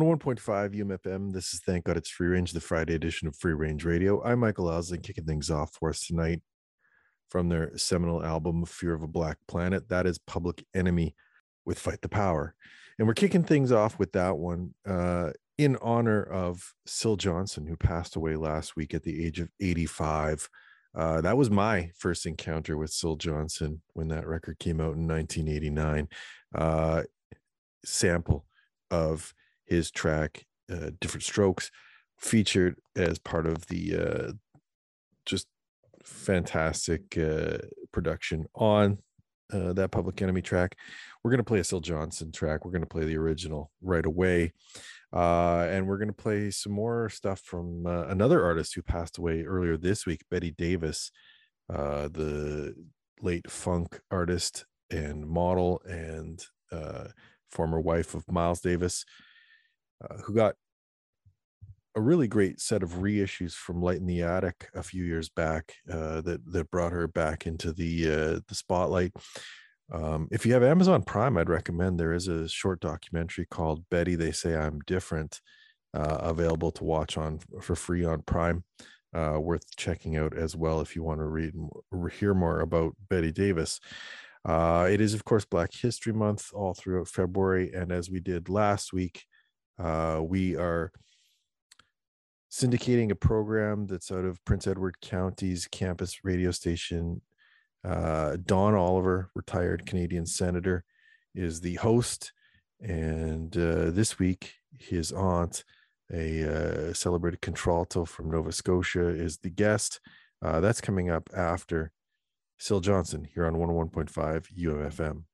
101.5 UMFM. This is Thank God It's Free Range, the Friday edition of Free Range Radio. I'm Michael Owsley, kicking things off for us tonight from their seminal album, Fear of a Black Planet. That is Public Enemy with Fight the Power. And we're kicking things off with that one uh, in honor of Syl Johnson, who passed away last week at the age of 85. Uh, that was my first encounter with Syl Johnson when that record came out in 1989. Uh, sample of his track uh, "Different Strokes," featured as part of the uh, just fantastic uh, production on uh, that Public Enemy track. We're going to play a Syl Johnson track. We're going to play the original right away. Uh, and we're going to play some more stuff from uh, another artist who passed away earlier this week, Betty Davis, uh, the late funk artist and model and uh, former wife of Miles Davis, uh, who got a really great set of reissues from Light in the Attic a few years back uh, that that brought her back into the the spotlight. Um, if you have Amazon Prime, I'd recommend there is a short documentary called Betty. They say I'm different, uh, available to watch on for free on Prime. Uh, worth checking out as well if you want to read hear more about Betty Davis. Uh, it is, of course, Black History Month all throughout February, and as we did last week, uh, we are syndicating a program that's out of Prince Edward County's campus radio station uh, Don Oliver, retired Canadian senator, is the host. And uh, this week, his aunt, a uh, celebrated contralto from Nova Scotia, is the guest. Uh, that's coming up after Syl Johnson here on 101.5 UMFM.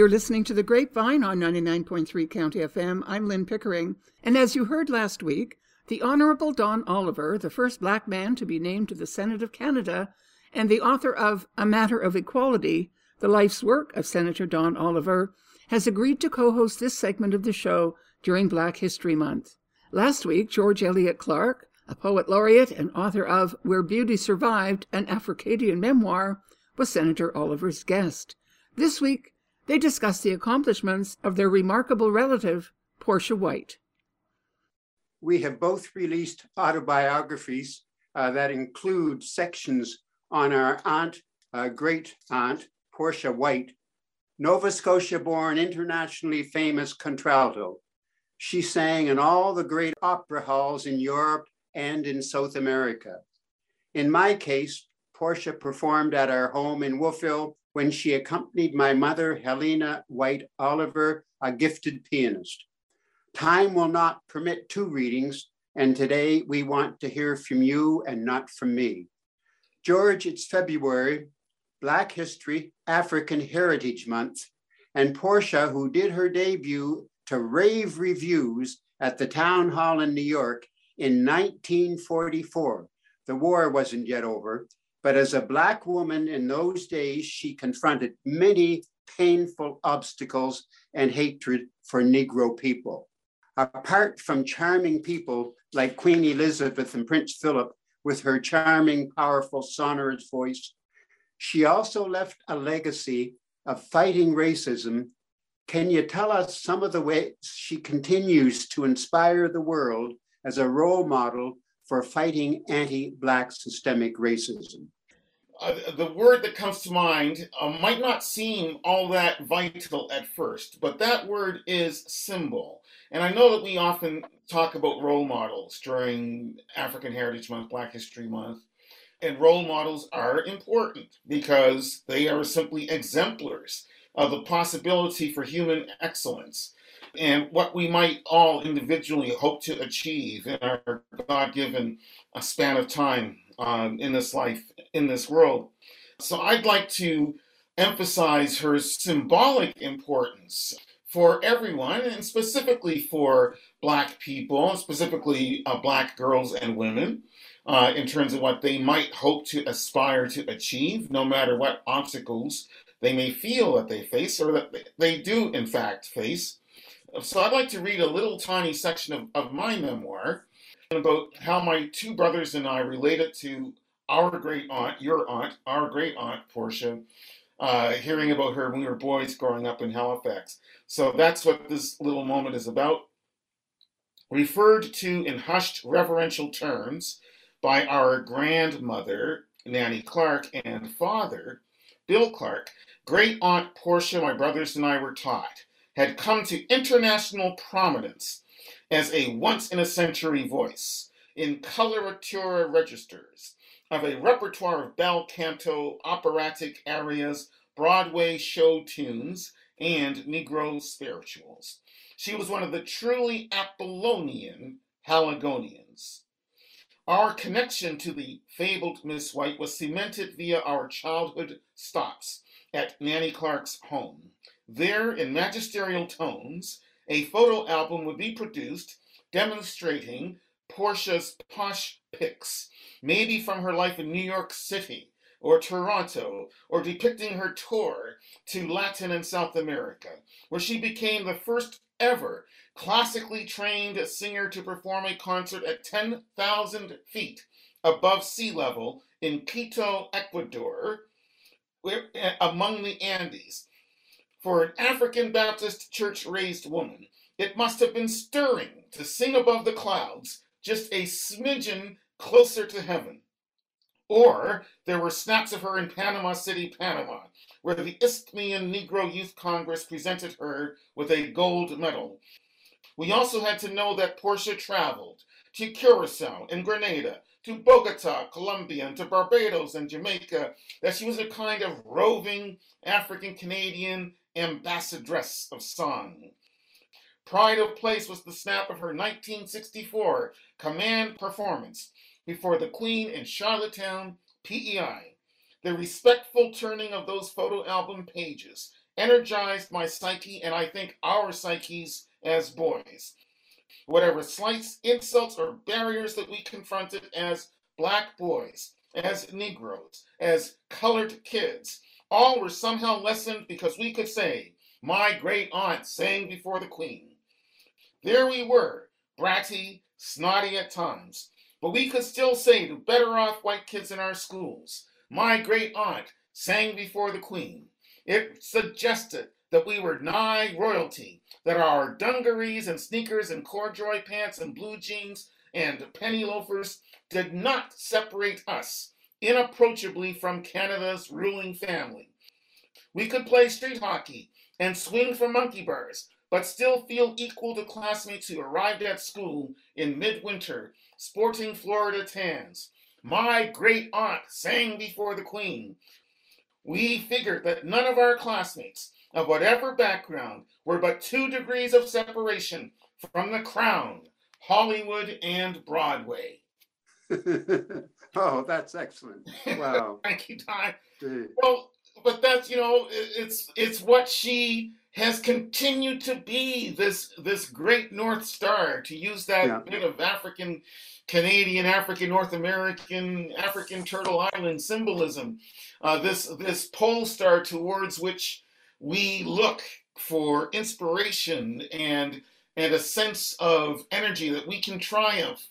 You're listening to The Grapevine on 99.3 County FM. I'm Lynn Pickering. And as you heard last week, the Honorable Don Oliver, the first black man to be named to the Senate of Canada, and the author of A Matter of Equality, the life's work of Senator Don Oliver, has agreed to co host this segment of the show during Black History Month. Last week, George Elliott Clarke, a poet laureate and author of Where Beauty Survived, an Africadian memoir, was Senator Oliver's guest. This week, they discuss the accomplishments of their remarkable relative, Portia White. We have both released autobiographies uh, that include sections on our aunt, uh, great aunt, Portia White, Nova Scotia born, internationally famous contralto. She sang in all the great opera halls in Europe and in South America. In my case, Portia performed at our home in Wolfville when she accompanied my mother, Helena White Oliver, a gifted pianist. Time will not permit two readings, and today we want to hear from you and not from me. George, it's February, Black History, African Heritage Month, and Portia, who did her debut to rave reviews at the town hall in New York in 1944. The war wasn't yet over, but as a Black woman in those days, she confronted many painful obstacles and hatred for Negro people. Apart from charming people like Queen Elizabeth and Prince Philip, with her charming, powerful, sonorous voice, she also left a legacy of fighting racism. Can you tell us some of the ways she continues to inspire the world as a role model for fighting anti Black systemic racism? Uh, the word that comes to mind uh, might not seem all that vital at first, but that word is symbol. And I know that we often talk about role models during African Heritage Month, Black History Month. And role models are important because they are simply exemplars of the possibility for human excellence and what we might all individually hope to achieve in our God given uh, span of time um, in this life, in this world. So I'd like to emphasize her symbolic importance for everyone, and specifically for Black people, specifically uh, Black girls and women, uh, in terms of what they might hope to aspire to achieve, no matter what obstacles they may feel that they face or that they do, in fact, face. So I'd like to read a little tiny section of, of my memoir about how my two brothers and I related to our great aunt, your aunt, our great aunt, Portia, uh, hearing about her when we were boys growing up in Halifax. So that's what this little moment is about. Referred to in hushed reverential terms by our grandmother, Nanny Clarke, and father, Bill Clarke, great aunt Portia, my brothers and I were taught, had come to international prominence as a once in a century voice in coloratura registers of a repertoire of bel canto, operatic arias, Broadway show tunes, and Negro spirituals. She was one of the truly Apollonian Haligonians. Our connection to the fabled Miss White was cemented via our childhood stops at Nanny Clarke's home. There, in magisterial tones, a photo album would be produced demonstrating Portia's posh pics, maybe from her life in New York City or Toronto, or depicting her tour to Latin and South America, where she became the first ever classically trained singer to perform a concert at 10,000 feet above sea level in Quito, Ecuador, uh, among the Andes. For an African Baptist church raised woman, it must have been stirring to sing above the clouds, just a smidgen closer to heaven. Or there were snaps of her in Panama City, Panama, where the Isthmian Negro Youth Congress presented her with a gold medal. We also had to know that Portia traveled to Curacao and Grenada, to Bogota, Colombia, and to Barbados and Jamaica, that she was a kind of roving African Canadian ambassadress of song. Pride of place was the snap of her 1964 command performance before the Queen in Charlottetown, PEI. The respectful turning of those photo album pages energized my psyche and I think our psyches as boys. Whatever slights, insults, or barriers that we confronted as black boys, as Negroes, as colored kids, all were somehow lessened because we could say, My great aunt sang before the Queen. There we were, bratty, snotty at times, but we could still say to better off white kids in our schools, My great aunt sang before the Queen. It suggested that we were nigh royalty, that our dungarees and sneakers and corduroy pants and blue jeans and penny loafers did not separate us inapproachably from Canada's ruling family. We could play street hockey and swing for monkey bars, but still feel equal to classmates who arrived at school in midwinter, sporting Florida tans. My great aunt sang before the Queen. We figured that none of our classmates, of whatever background, were but two degrees of separation from the crown, Hollywood and Broadway. oh, that's excellent. Wow. Thank you, Ty. Well, but that's you know, it's it's what she has continued to be this this great North Star, to use that yeah. bit of African Canadian, African, North American, African Turtle Island symbolism. Uh, this this pole star towards which we look for inspiration and and a sense of energy that we can triumph.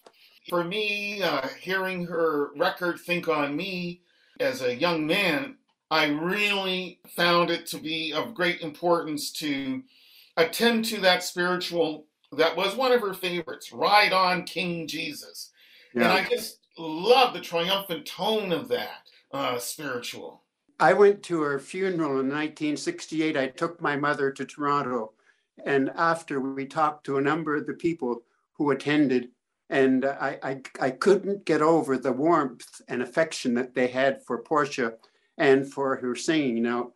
For me, uh, hearing her record "Think on Me" as a young man, I really found it to be of great importance to attend to that spiritual that was one of her favorites, Ride On King Jesus. Yeah. And I just love the triumphant tone of that uh, spiritual. I went to her funeral in 1968. I took my mother to Toronto. And after we talked to a number of the people who attended, and I, I, I couldn't get over the warmth and affection that they had for Portia and for her singing. Now,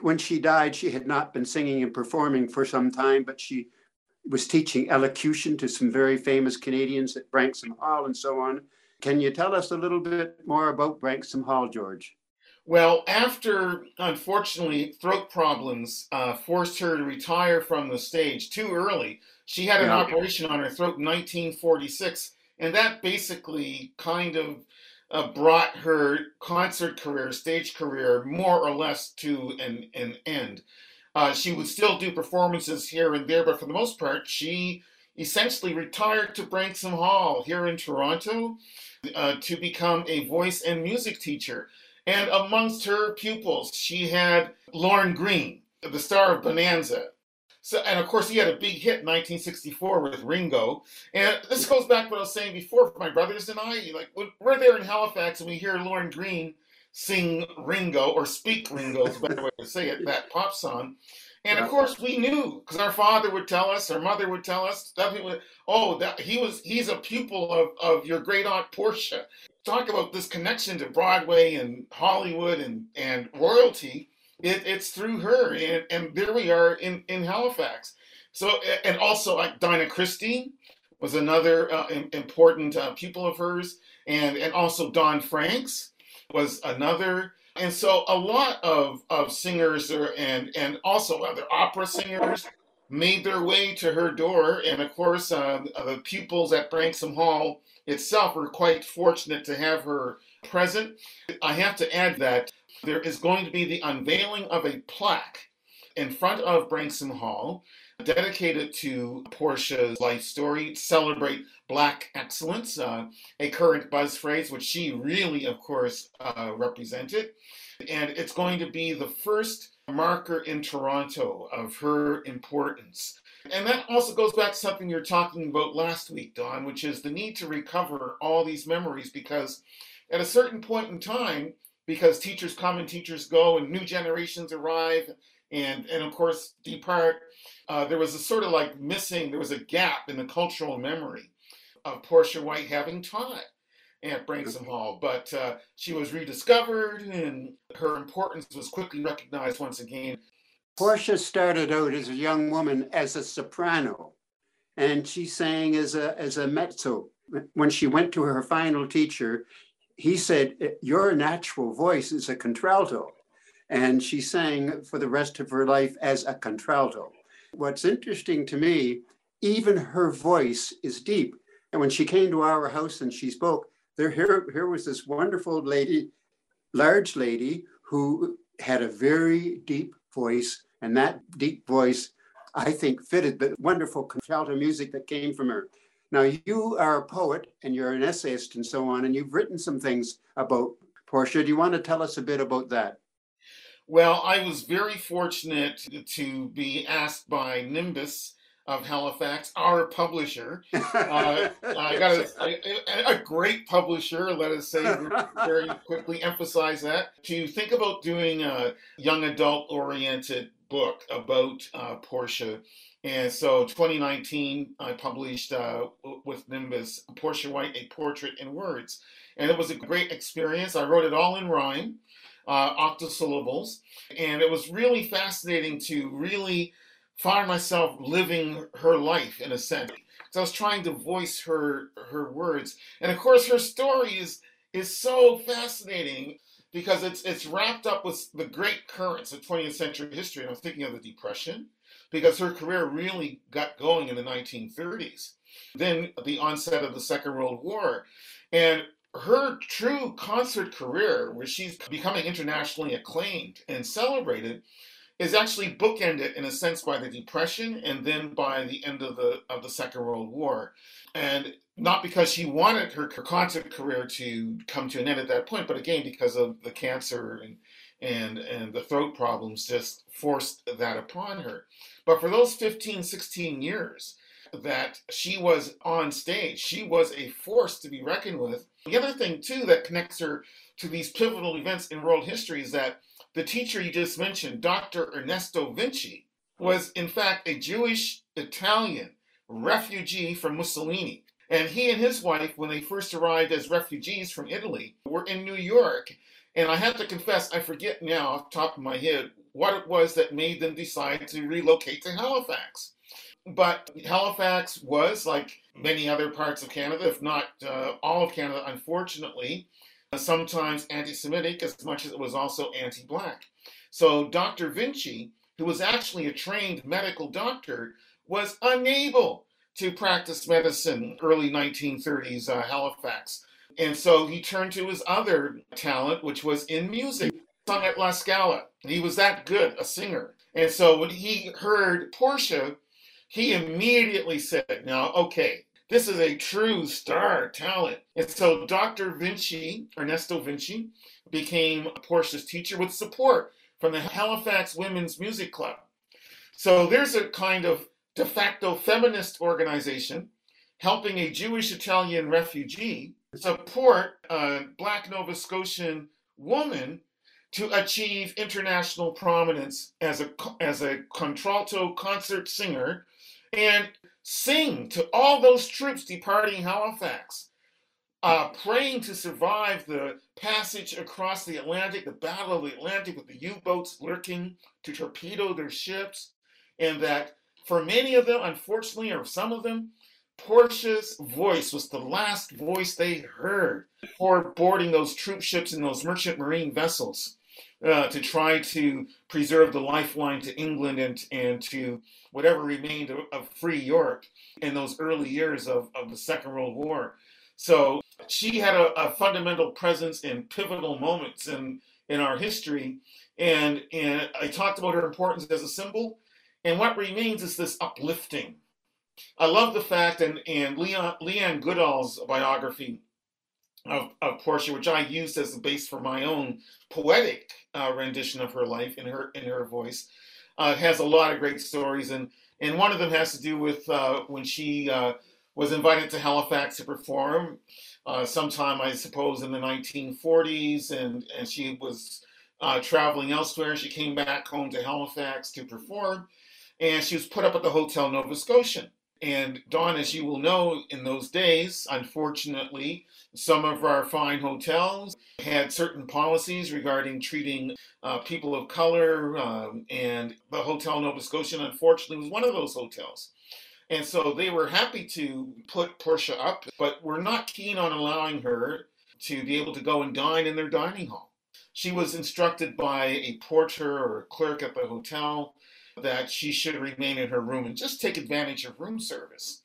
when she died, she had not been singing and performing for some time, but she was teaching elocution to some very famous Canadians at Branksome Hall and so on. Can you tell us a little bit more about Branksome Hall, George? Well, after unfortunately throat problems uh, forced her to retire from the stage too early, she had an yeah. operation on her throat in 1946, and that basically kind of uh, brought her concert career, stage career, more or less to an, an end. Uh, she would still do performances here and there, but for the most part, she essentially retired to Branksome Hall here in Toronto uh, to become a voice and music teacher. And amongst her pupils, she had Lorne Greene, the star of Bonanza, so, and of course, he had a big hit in 1964 with Ringo. And this goes back to what I was saying before for my brothers and I. Like, we're there in Halifax and we hear Lorne Greene sing Ringo, or speak Ringo is a better way to say it, that pop song. And of course, we knew because our father would tell us, our mother would tell us oh, that he was, he's a pupil of, of your great aunt Portia. Talk about this connection to Broadway and Hollywood and, and royalty it, it's through her, and, and there we are in, in Halifax. So, and also like Dinah Christie was another uh, important uh, pupil of hers, and and also Don Franks was another. And so a lot of, of singers are, and and also other opera singers made their way to her door. And of course, uh, the pupils at Branksome Hall itself were quite fortunate to have her present. I have to add that there is going to be the unveiling of a plaque in front of Branksome Hall dedicated to Portia's life story, celebrate Black excellence, uh, a current buzz phrase which she really, of course, uh, represented. And it's going to be the first marker in Toronto of her importance. And that also goes back to something you're talking about last week, Don, which is the need to recover all these memories because at a certain point in time, because teachers come and teachers go and new generations arrive. And and of course depart uh, there was a sort of like missing there was a gap in the cultural memory of portia white having taught at branksome hall. But uh, she was rediscovered and her importance was quickly recognized once again. Portia started out as a young woman as a soprano and she sang as a as a mezzo. When she went to her final teacher he said, eh, Your natural voice is a contralto. And she sang for the rest of her life as a contralto. What's interesting to me, even her voice is deep. And when she came to our house and she spoke, there here, here was this wonderful lady, large lady, who had a very deep voice. And that deep voice, I think, fitted the wonderful contralto music that came from her. Now, you are a poet and you're an essayist and so on, and you've written some things about Portia. Do you want to tell us a bit about that? Well, I was very fortunate to be asked by Nimbus of Halifax, our publisher. Uh, I got a, a, a, great publisher, let us say, very quickly emphasize that. To think about doing a young adult oriented book about uh, Portia. And so 2019, I published uh, with Nimbus Portia White, A Portrait in Words. And it was a great experience. I wrote it all in rhyme, uh, octosyllables. And it was really fascinating to really find myself living her life in a sense. So I was trying to voice her her words, and of course her story is is so fascinating because it's it's wrapped up with the great currents of 20th century history. And I'm thinking of the Depression because her career really got going in the 1930s. Then the onset of the Second World War, and her true concert career, where she's becoming internationally acclaimed and celebrated, is actually bookended in a sense by the Depression and then by the end of the of the Second World War. And not because she wanted her, her concert career to come to an end at that point, but again because of the cancer and and and the throat problems just forced that upon her. But for those 15, 16 years that she was on stage, she was a force to be reckoned with. The other thing too that connects her to these pivotal events in world history is that the teacher you just mentioned, Dr. Ernesto Vinci, was in fact a Jewish Italian refugee from Mussolini. And he and his wife, when they first arrived as refugees from Italy, were in New York. And I have to confess, I forget now off the top of my head what it was that made them decide to relocate to Halifax. But Halifax was, like many other parts of Canada, if not uh, all of Canada, unfortunately, sometimes anti Semitic as much as it was also anti black. So Dr. Vinci, who was actually a trained medical doctor, was unable to practice medicine early 1930s uh, Halifax. And so he turned to his other talent, which was in music, sung at La Scala. He was that good, a singer. And so when he heard Portia, he immediately said, Now, okay, this is a true star talent. And so Dr. Vinci, Ernesto Vinci, became Portia's teacher with support from the Halifax Women's Music Club. So there's a kind of de facto feminist organization helping a Jewish Italian refugee support a Black Nova Scotian woman to achieve international prominence as a as a contralto concert singer and sing to all those troops departing Halifax, uh, praying to survive the passage across the Atlantic, the Battle of the Atlantic with the U boats lurking to torpedo their ships, and that for many of them, unfortunately, or some of them, Portia's voice was the last voice they heard before boarding those troop ships and those merchant marine vessels uh, to try to preserve the lifeline to England and, and to whatever remained of, of free Europe in those early years of, of the Second World War. So she had a, a fundamental presence in pivotal moments in, in our history. And, and I talked about her importance as a symbol. And what remains is this uplifting. I love the fact, and, and Leon, Lian Goodall's biography of, of Portia, which I used as the base for my own poetic uh, rendition of her life in her in her voice, uh, has a lot of great stories, and and one of them has to do with uh, when she uh, was invited to Halifax to perform, uh, sometime I suppose in the 1940s, and and she was uh, traveling elsewhere. She came back home to Halifax to perform, and she was put up at the Hotel Nova Scotian. And Don, as you will know, in those days, unfortunately, some of our fine hotels had certain policies regarding treating uh, people of color, um, and the Hotel Nova Scotian, unfortunately, was one of those hotels. And so they were happy to put Portia up, but were not keen on allowing her to be able to go and dine in their dining hall. She was instructed by a porter or a clerk at the hotel that she should remain in her room and just take advantage of room service.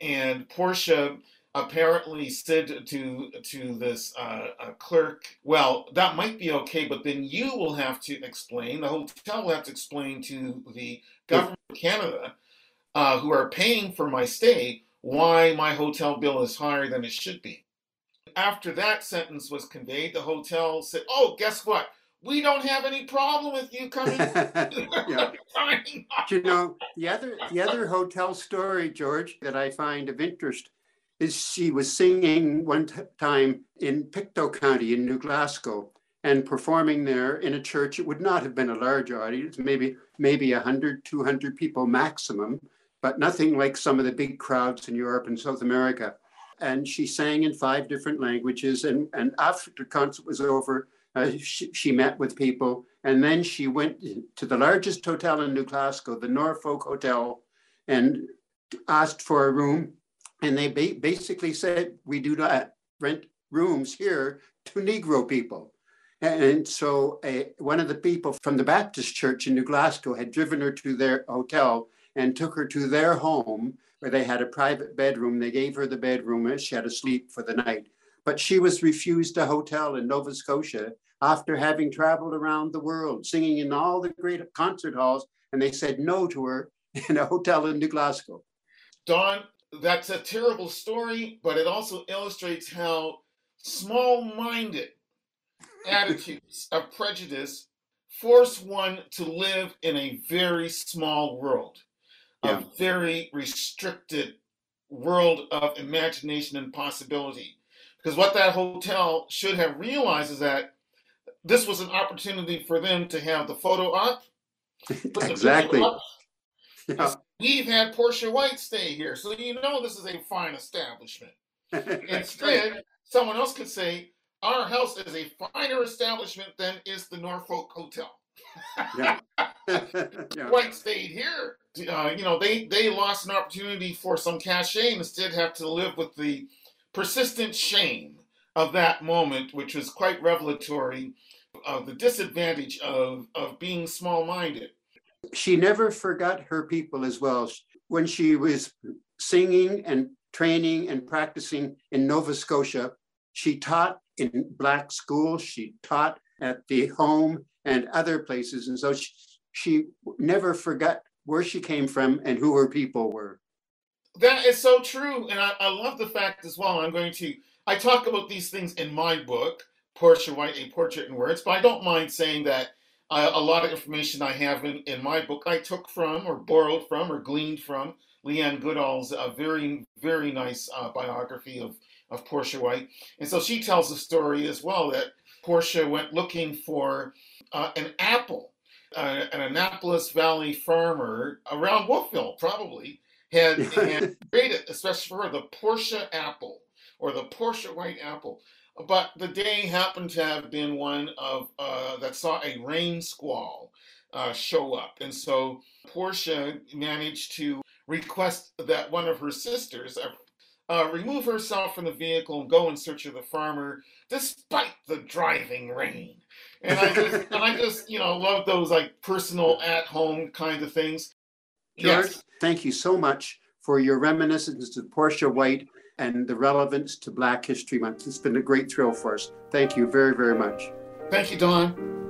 And Portia apparently said to to this uh, clerk, "Well, that might be okay, but then you will have to explain. The hotel will have to explain to the government of Canada, uh, who are paying for my stay, why my hotel bill is higher than it should be." After that sentence was conveyed, the hotel said, "Oh, guess what? We don't have any problem with you coming. yeah. you know, the other the other hotel story, George, that I find of interest is she was singing one t- time in Pictou County in New Glasgow and performing there in a church. It would not have been a large audience, maybe maybe 100, 200 people maximum, but nothing like some of the big crowds in Europe and South America. And she sang in five different languages. And, and after the concert was over, uh, she, she, met with people. And then she went to the largest hotel in New Glasgow, the Norfolk Hotel, and asked for a room. And they ba- basically said, We do not rent rooms here to Negro people. And so a, one of the people from the Baptist church in New Glasgow had driven her to their hotel and took her to their home where they had a private bedroom. They gave her the bedroom and she had to sleep for the night. But she was refused a hotel in Nova Scotia after having traveled around the world, singing in all the great concert halls. And they said no to her in a hotel in New Glasgow. Don, that's a terrible story, but it also illustrates how small minded attitudes of prejudice force one to live in a very small world, yeah. a very restricted world of imagination and possibility. Because what that hotel should have realized is that this was an opportunity for them to have the photo up. exactly. Up. Yeah. We've had Portia White stay here, so you know this is a fine establishment. Instead, someone else could say, our house is a finer establishment than is the Norfolk Hotel. yeah. yeah. White stayed here. Uh, you know, they they lost an opportunity for some cachet and instead have to live with the persistent shame of that moment, which was quite revelatory of the disadvantage of of being small-minded. She never forgot her people as well. When she was singing and training and practicing in Nova Scotia, she taught in Black schools, she taught at the home and other places. And so she, she never forgot where she came from and who her people were. That is so true. And I, I love the fact as well. I'm going to, I talk about these things in my book, Portia White, A Portrait in Words, but I don't mind saying that uh, a lot of information I have in, in my book I took from or borrowed from or gleaned from Lian Goodall's a very, very nice uh, biography of of Portia White. And so she tells the story as well that Portia went looking for uh, an apple. Uh, an Annapolis Valley farmer around Wolfville probably had, had created, especially for her, the Portia apple or the Portia white apple. But the day happened to have been one of uh, that saw a rain squall uh, show up, and so Portia managed to request that one of her sisters, uh, remove herself from the vehicle and go in search of the farmer, despite the driving rain. And I just, and I just, you know, love those like personal at home kind of things. George, yes. thank you so much for your reminiscence to Portia White and the relevance to Black History Month. It's been a great thrill for us. Thank you very, very much. Thank you, Don.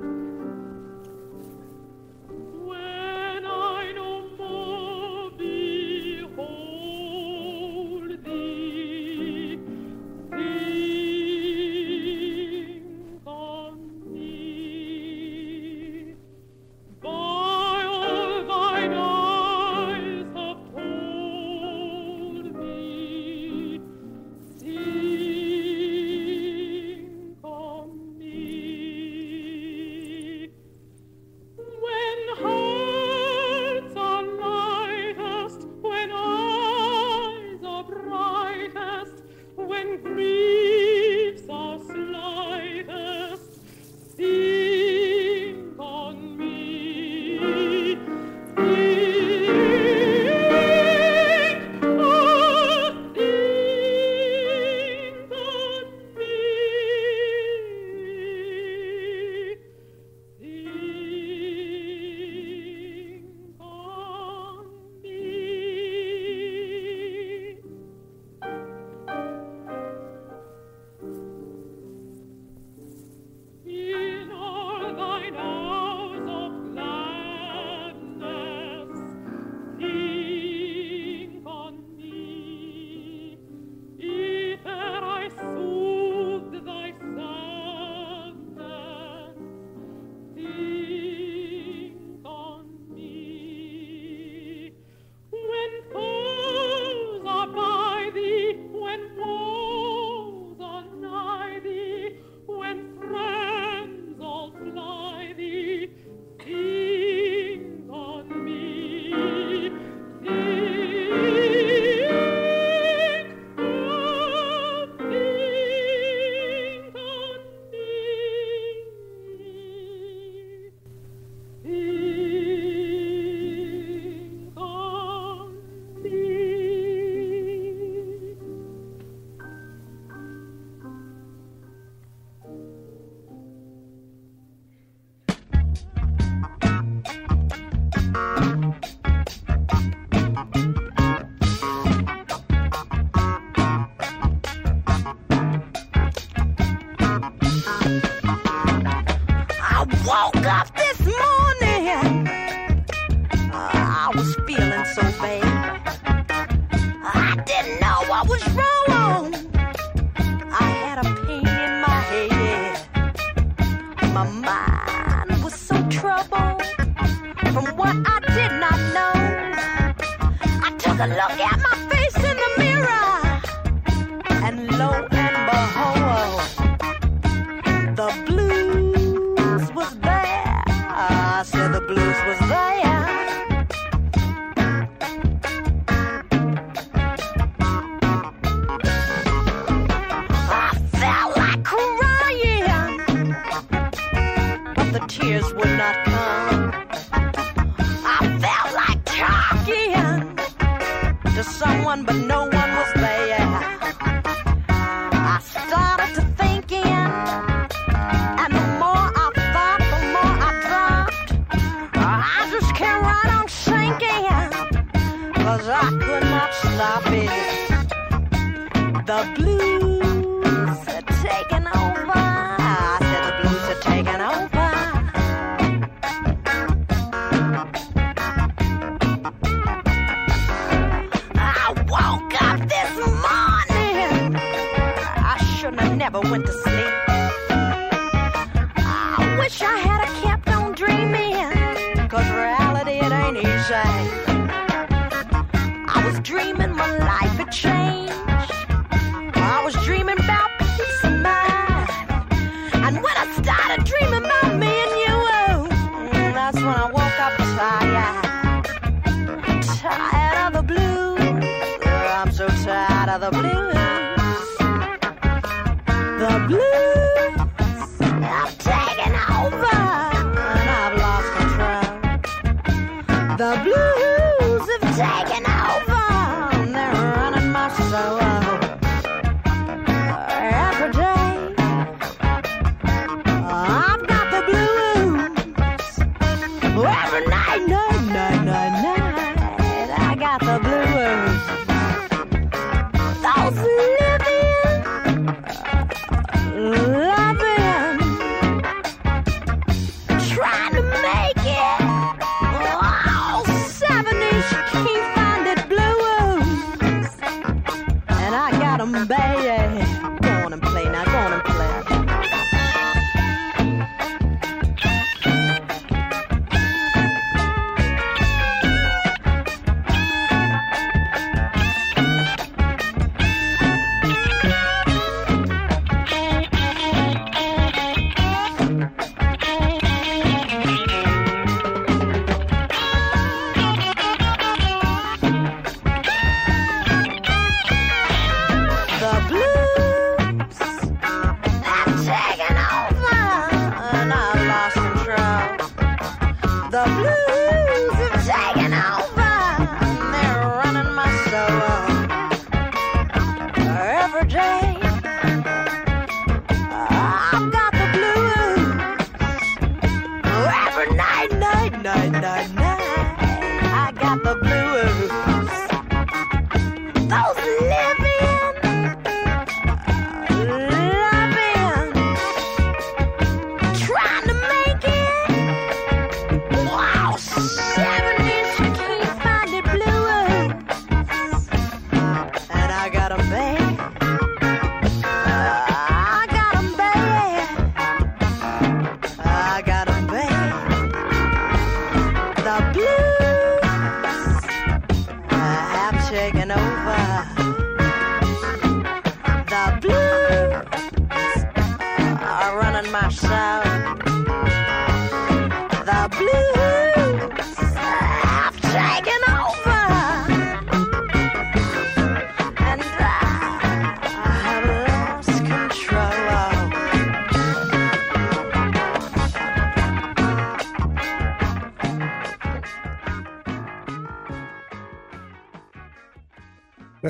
The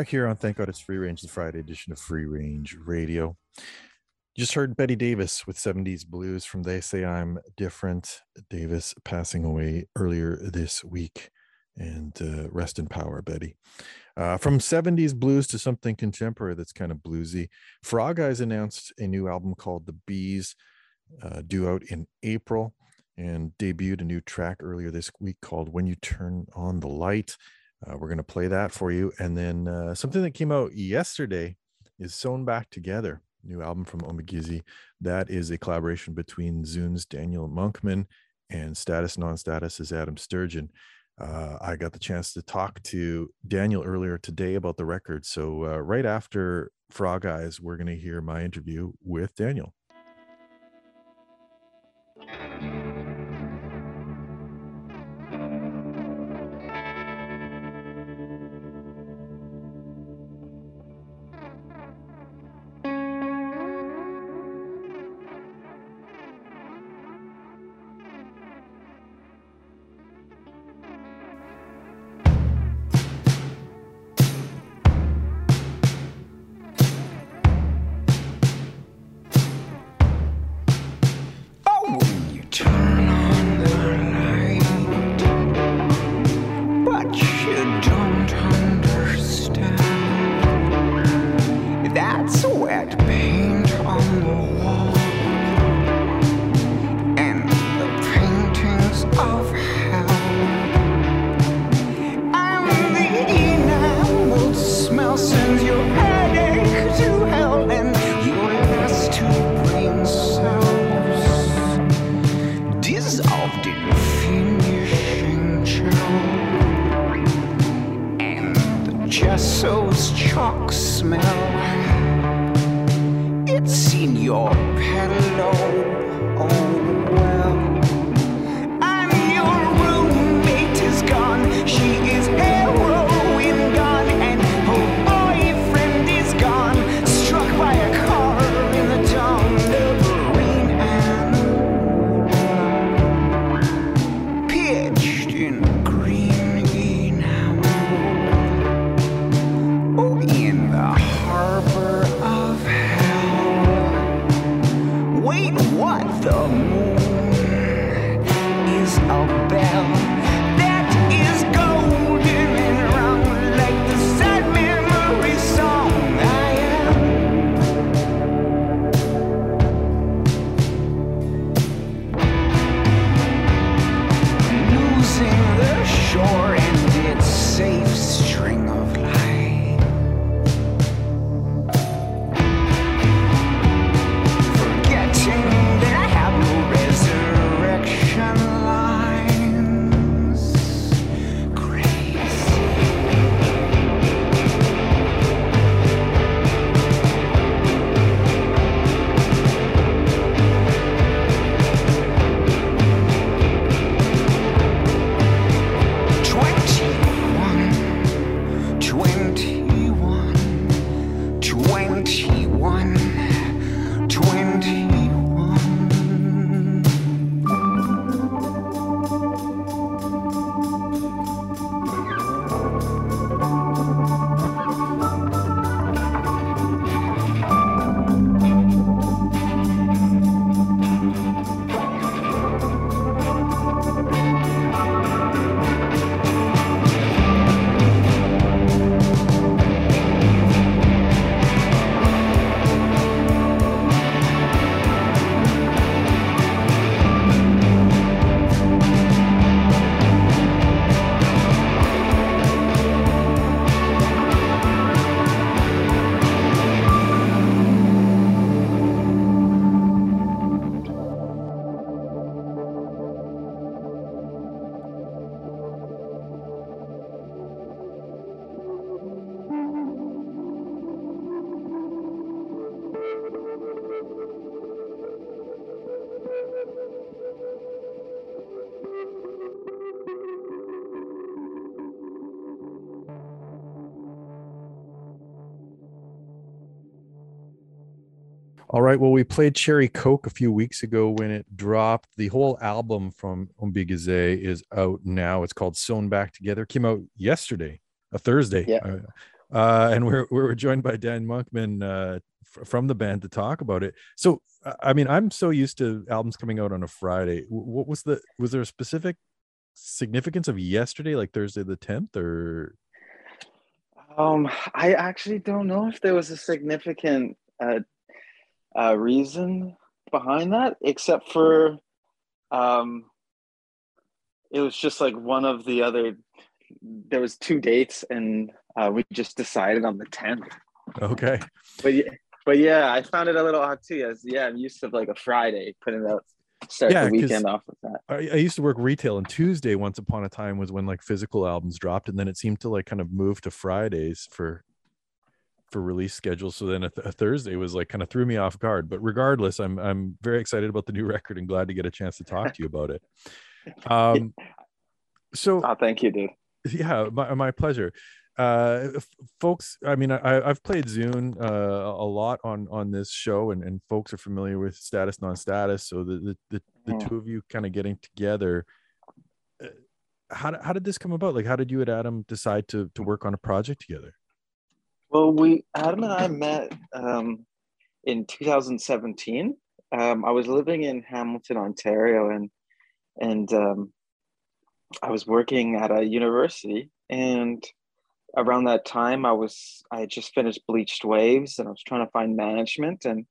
here on Thank God It's Free Range, the Friday edition of Free Range Radio. Just heard Betty Davis with 70s Blues from They Say I'm Different. Davis passing away earlier this week. And uh, rest in power, Betty. Uh, from 70s blues to something contemporary that's kind of bluesy, Frog Eyes announced a new album called The Bees, uh, due out in April, and debuted a new track earlier this week called When You Turn on the Light. Uh, we're going to play that for you. And then uh, something that came out yesterday is Sewn Back Together, new album from OMBIIGIZI. That is a collaboration between Zoon's Daniel Monkman and Status Non Status is Adam Sturgeon. uh, I got the chance to talk to Daniel earlier today about the record. So, uh, right after Frog Eyes, we're going to hear my interview with Daniel. Right. Well, we played Cherry Coke a few weeks ago when it dropped. The whole album from OMBIIGIZI is out now. It's called Sewn Back Together. Came out yesterday, a Thursday. Yeah. Uh, uh, and we're we're joined by Dan Monkman uh, f- from the band to talk about it. So, uh, I mean, I'm so used to albums coming out on a Friday. What was the was there a specific significance of yesterday, like Thursday the 10th, or Um, I actually don't know if there was a significant uh, uh, reason behind that, except for um, it was just like one of the other. There was two dates, and uh, we just decided on the tenth. okay? But yeah, but yeah, I found it a little odd too. As yeah, I'm used to like a Friday putting out start Yeah, the weekend off with that. I, I used to work retail and Tuesday once upon a time was when like physical albums dropped and then it seemed to like kind of move to Fridays for for release schedules so then a, th- a Thursday was like kind of threw me off guard but regardless I'm I'm very excited about the new record and glad to get a chance to talk to you about it. Um so Oh, thank you, dude. yeah my, my pleasure. Uh f- folks i mean i i've played zoon uh a lot on on this show and and folks are familiar with status non-status so the the the, the Mm. two of you kind of getting together uh, how, how did this come about? Like how did you and adam decide to to work on a project together Well, we Adam and I met um, in 2017. Um, I was living in Hamilton, Ontario, and and um, I was working at a university. And around that time, I was I had just finished Bleached Waves, and I was trying to find management, and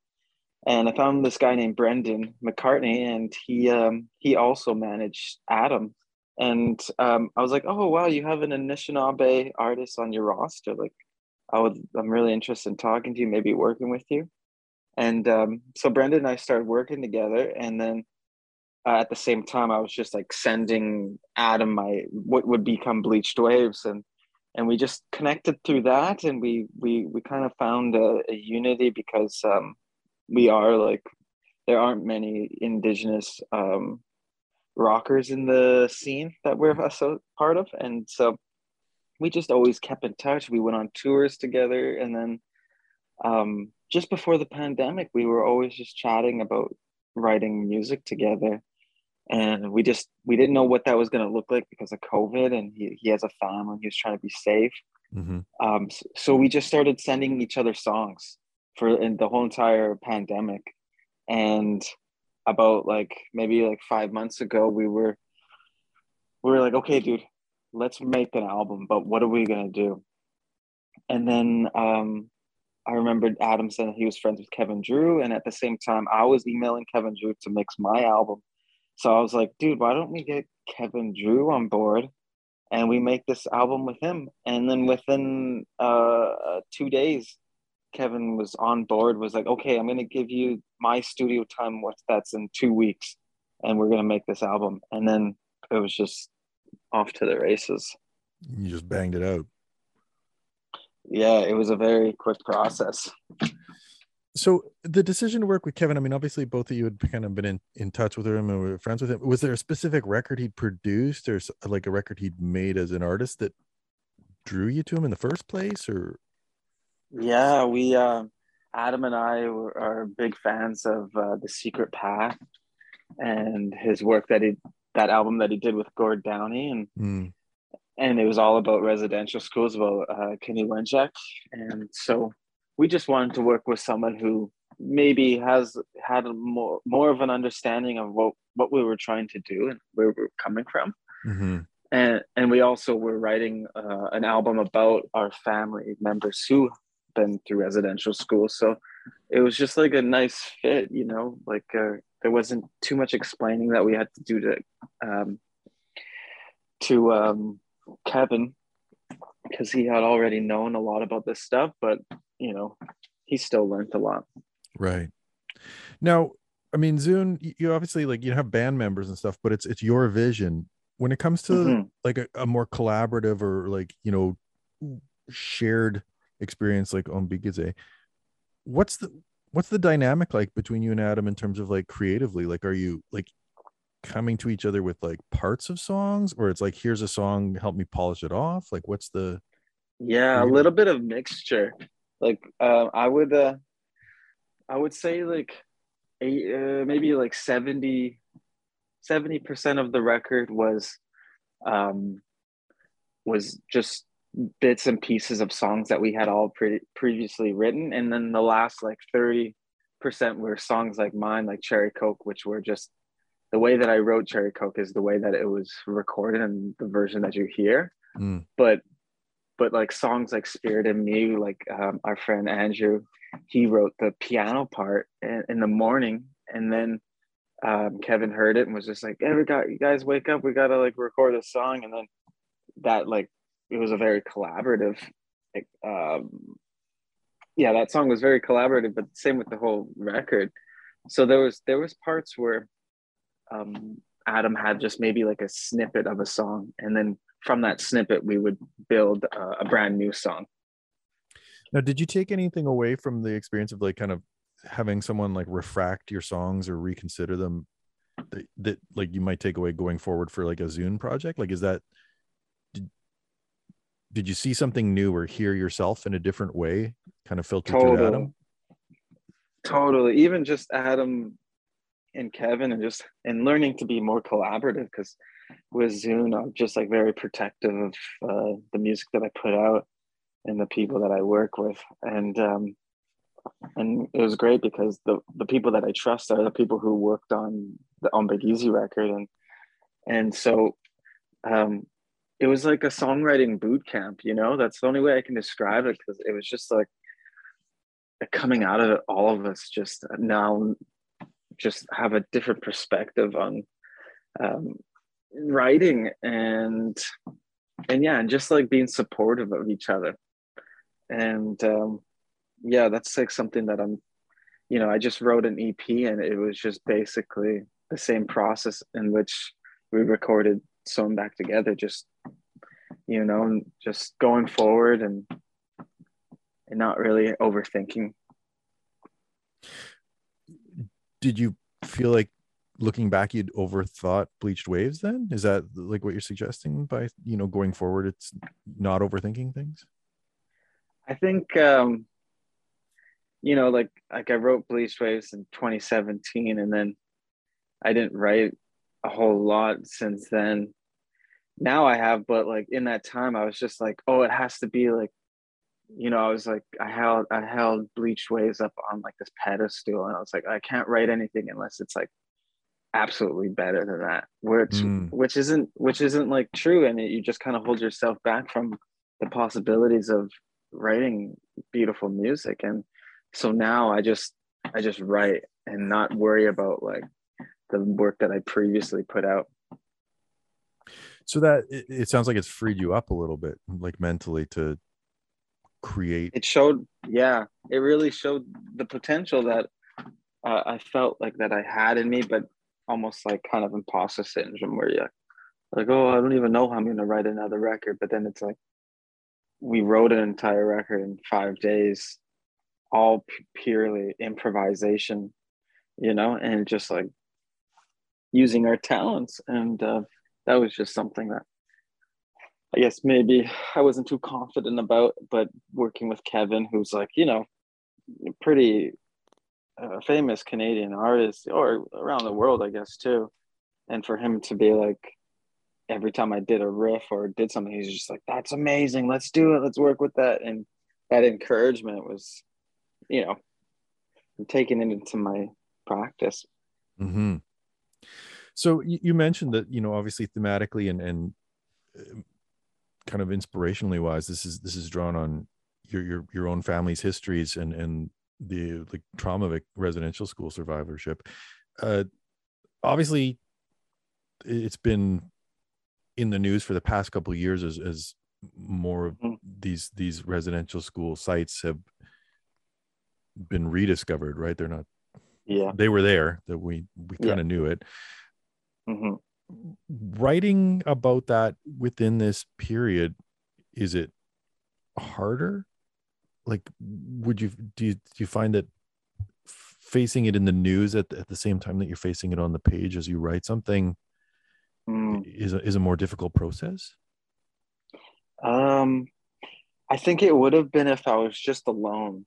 and I found this guy named Brendan McCartney, and he um, he also managed Adam. And um, I was like, oh wow, you have an Anishinaabe artist on your roster, like. I would I'm really interested in talking to you, maybe working with you. And um, so Brendan and I started working together, and then uh, at the same time, I was just like sending Adam my what would become Bleached Waves, and and we just connected through that, and we we we kind of found a, a unity because um, we are like there aren't many indigenous um, rockers in the scene that we're a so part of, and so we just always kept in touch. We went on tours together, and then um, just before the pandemic, we were always just chatting about writing music together. And we just we didn't know what that was going to look like because of COVID, and he, he has a family. He was trying to be safe. mm-hmm. Um, s- so we just started sending each other songs for in the whole entire pandemic. And about like maybe like five months ago, we were we were like, okay, dude, let's make an album, but what are we gonna do? And then um, I remembered Adam said he was friends with Kevin Drew, and at the same time, I was emailing Kevin Drew to mix my album. So I was like, dude, why don't we get Kevin Drew on board and we make this album with him? And then within uh, two days, Kevin was on board, was like, okay, I'm to give you my studio time. What's that's in two weeks. And we're to make this album. And then it was just off to the races. you just banged it out Yeah, it was a very quick process. so the decision to work with kevin i mean obviously both of you had kind of been in, in touch with him and were friends with him was there a specific record he'd produced or like a record he'd made as an artist that drew you to him in the first place or Yeah, we uh, Adam and I were, are big fans of uh, the Secret Path and his work that he that album that he did with Gord Downie and Mm, and it was all about residential schools about uh, Chanie Wenjack and so we just wanted to work with someone who maybe has had more more of an understanding of what what we were trying to do and where we we're coming from. Mhm. and and we also were writing uh, an album about our family members who have been through residential school. So it was just like a nice fit you know like uh, there wasn't too much explaining that we had to do to um, to um, kevin because he had already known a lot about this stuff but you know he still learned a lot. Right. Now i mean zoon you obviously like you have band members and stuff but it's it's your vision. When it comes to Mhm. like a, a more collaborative or like you know shared experience like OMBIIGIZI, what's the what's the dynamic like between you and adam in terms of like creatively? Like are you like coming to each other with like parts of songs? Or it's like here's a song help me polish it off? Like what's the Yeah, a little bit of mixture. Like uh, I would, uh, I would say like, eight, uh, maybe like 70 70 percent of the record was, um, was just bits and pieces of songs that we had all pre- previously written, and then the last like thirty percent were songs like mine, like Cherry Coke, which were just the way that I wrote Cherry Coke is the way that it was recorded and the version that you hear. Mm, but but like songs like spirit in me like um, our friend andrew he wrote the piano part in, in the morning. And then um, kevin heard it and was just like hey we got you guys wake up. We gotta like record a song. And then that like it was a very collaborative um, yeah that song was very collaborative but same with the whole record so there was there was parts where um, Adam had just maybe like a snippet of a song, and then from that snippet we would build uh, a brand new song. Now, did you take anything away from the experience of like kind of having someone like refract your songs or reconsider them that, that like you might take away going forward for like a Zoon project? Like, is that did you see something new or hear yourself in a different way, kind of filtered through Adam? Totally. Even just Adam and Kevin and just and learning to be more collaborative because with Zoon, I'm just like very protective of uh, the music that I put out and the people that I work with. And um, and it was great because the the people that I trust are the people who worked on the OMBIIGIZI record and and so um, it was like a songwriting boot camp, you know. That's the only way I can describe it because it was just like coming out of it, all of us just now just have a different perspective on um, writing and and yeah, and just like being supportive of each other. And um, yeah, that's like something that I'm, you know, I just wrote an EP and it was just basically the same process in which we recorded Sewn Back Together, just, you know, just going forward and and not really overthinking. Did you feel like looking back you'd overthought bleached waves then? Is that like what you're suggesting by you know going forward it's not overthinking things? I think um you know like like i wrote bleached waves in 2017 and then i didn't write a whole lot since then now i have but like in that time i was just like oh it has to be like you know i was like i held i held bleached waves up on like this pedestal and i was like i can't write anything unless it's like absolutely better than that which mm. which isn't which isn't like true and you just kind of hold yourself back from the possibilities of writing beautiful music and so now i just i just write and not worry about like the work that i previously put out so that it, it sounds like it's freed you up a little bit like mentally to create it showed yeah it really showed the potential that uh, i felt like that i had in me but almost like kind of imposter syndrome where you're like, oh, I don't even know how I'm going to write another record. But then it's like, we wrote an entire record in five days, all purely improvisation, you know, and just like using our talents. And uh, that was just something that I guess maybe I wasn't too confident about, but working with Kevin, who's like, you know, pretty a famous Canadian artist or around the world, I guess too. And for him to be like, every time I did a riff or did something, he's just like, "That's amazing. Let's do it. Let's work with that." And that encouragement was, you know, taking it into my practice. Mm-hmm. So you mentioned that you know, obviously thematically and and uh, kind of inspirationally wise, this is this is drawn on your your your own family's histories and and the like trauma of residential school survivorship uh obviously it's been in the news for the past couple of years as as more of mm-hmm. these these residential school sites have been rediscovered right they're not yeah they were there that we we kind of yeah. knew it mm-hmm. writing about that within this period is it harder like would you do you do you find that facing it in the news at the, at the same time that you're facing it on the page as you write something mm. is a, is a more difficult process um i think it would have been if i was just alone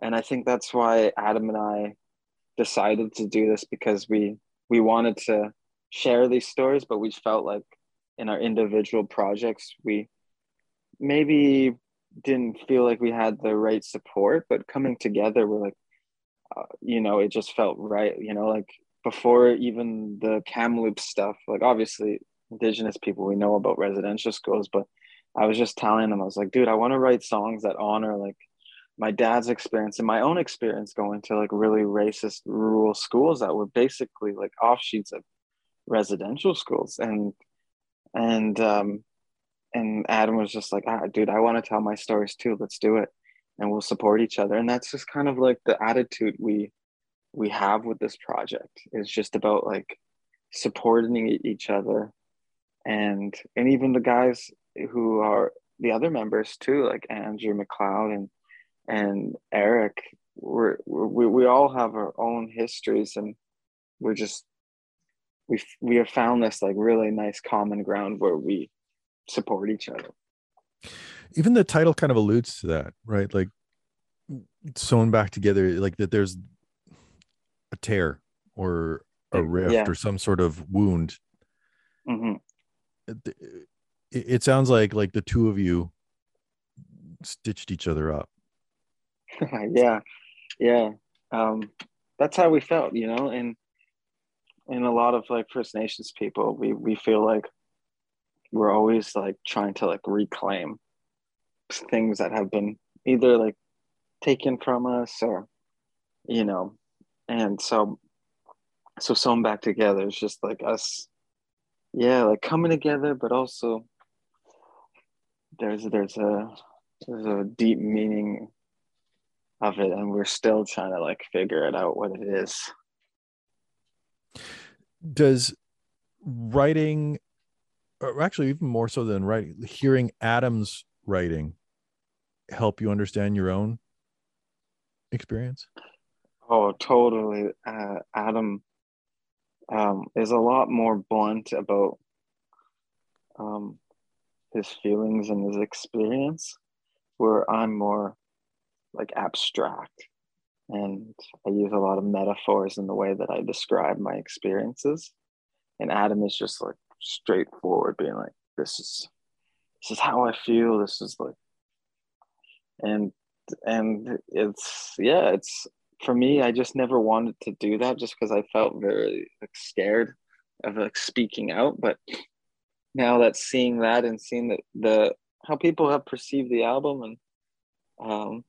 and i think that's why adam and i decided to do this because we we wanted to share these stories but we felt like in our individual projects we maybe didn't feel like we had the right support but coming together we're like uh, you know it just felt right you know like before even the kamloops stuff like obviously indigenous people we know about residential schools but i was just telling them i was like dude i want to write songs that honor like my dad's experience and my own experience going to like really racist rural schools that were basically like offshoots of residential schools and and um and Adam was just like, ah, dude, I want to tell my stories too. Let's do it, and we'll support each other. And that's just kind of like the attitude we we have with this project. It's just about like supporting each other and and even the guys who are the other members too like andrew mcleod and and eric we're, we we all have our own histories and we're just we we have found this like really nice common ground where we support each other. Even the title kind of alludes to that right? Like sewn back together like that there's a tear or a rift Yeah. or some sort of wound. Hmm it, it sounds like like the two of you stitched each other up. Yeah. Yeah. Um that's how we felt you know and and a lot of like first nations people we we feel like we're always like trying to like reclaim things that have been either like taken from us or you know and so so sewn back together is just like us yeah like coming together but also there's there's a there's a deep meaning of it and we're still trying to like figure it out what it is does writing or actually even more so than writing hearing adam's writing help you understand your own experience? Oh totally. Uh, adam um, is a lot more blunt about um, his feelings and his experience where i'm more like abstract and i use a lot of metaphors in the way that i describe my experiences. And adam is just like straightforward being like this is this is how i feel. This is like and and it's yeah it's for me i just never wanted to do that just because i felt very like scared of like speaking out. But now that seeing that and seeing that the how people have perceived the album and um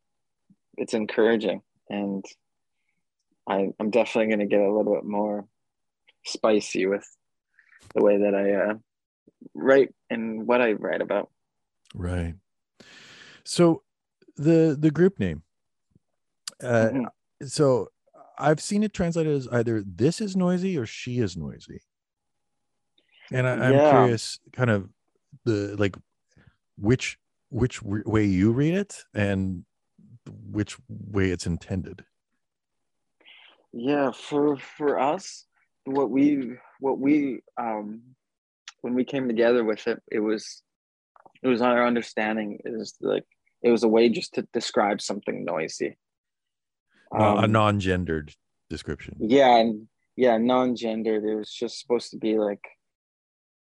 it's encouraging and I, i'm definitely going to get a little bit more spicy with the way that i uh, write and what i write about right so the the group name uh Mhm. so i've seen it translated as either this is noisy or she is noisy and I, i'm Yeah. curious kind of the like which which way you read it and which way it's intended. Yeah for for us what we what we um when we came together with it it was it was our understanding is like it was a way just to describe something noisy. No- a Um, non-gendered description. Yeah and yeah non-gendered. It was just supposed to be like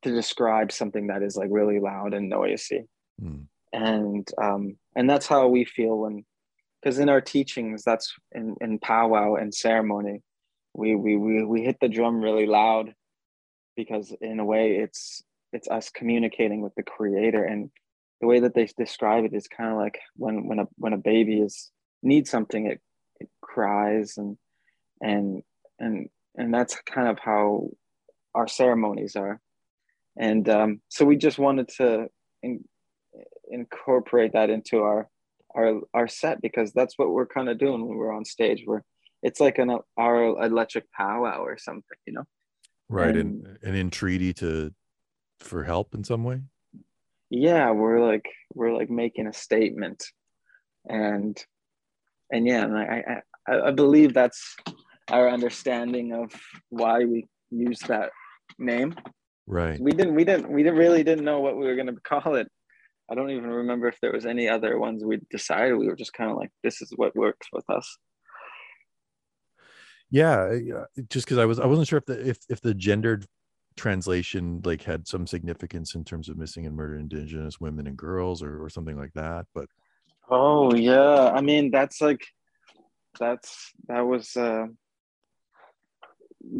to describe something that is like really loud and noisy. Hmm. and um and that's how we feel when because in our teachings that's in in powwow and ceremony we we we, we hit the drum really loud because in a way it's it's us communicating with the creator. And the way that they describe it is kind of like when when a when a baby is needs something it it cries and and and and that's kind of how our ceremonies are. And um, so we just wanted to in, incorporate that into our our our set because that's what we're kind of doing when we're on stage. We're it's like an our electric powwow or something you know? Right and And- an entreaty to for help in some way? Yeah we're like we're like making a statement. And and yeah and I, I i believe that's our understanding of why we use that name. Right. We didn't we didn't we didn't really didn't know what we were going to call it i don't even remember if there was any other ones we decided. We were just kind of like this is what works with us. Yeah yeah, just because i was i wasn't sure if the if, if the gendered translation like had some significance in terms of missing and murdered indigenous women and girls or, or something like that but oh yeah. I mean that's like that's that was uh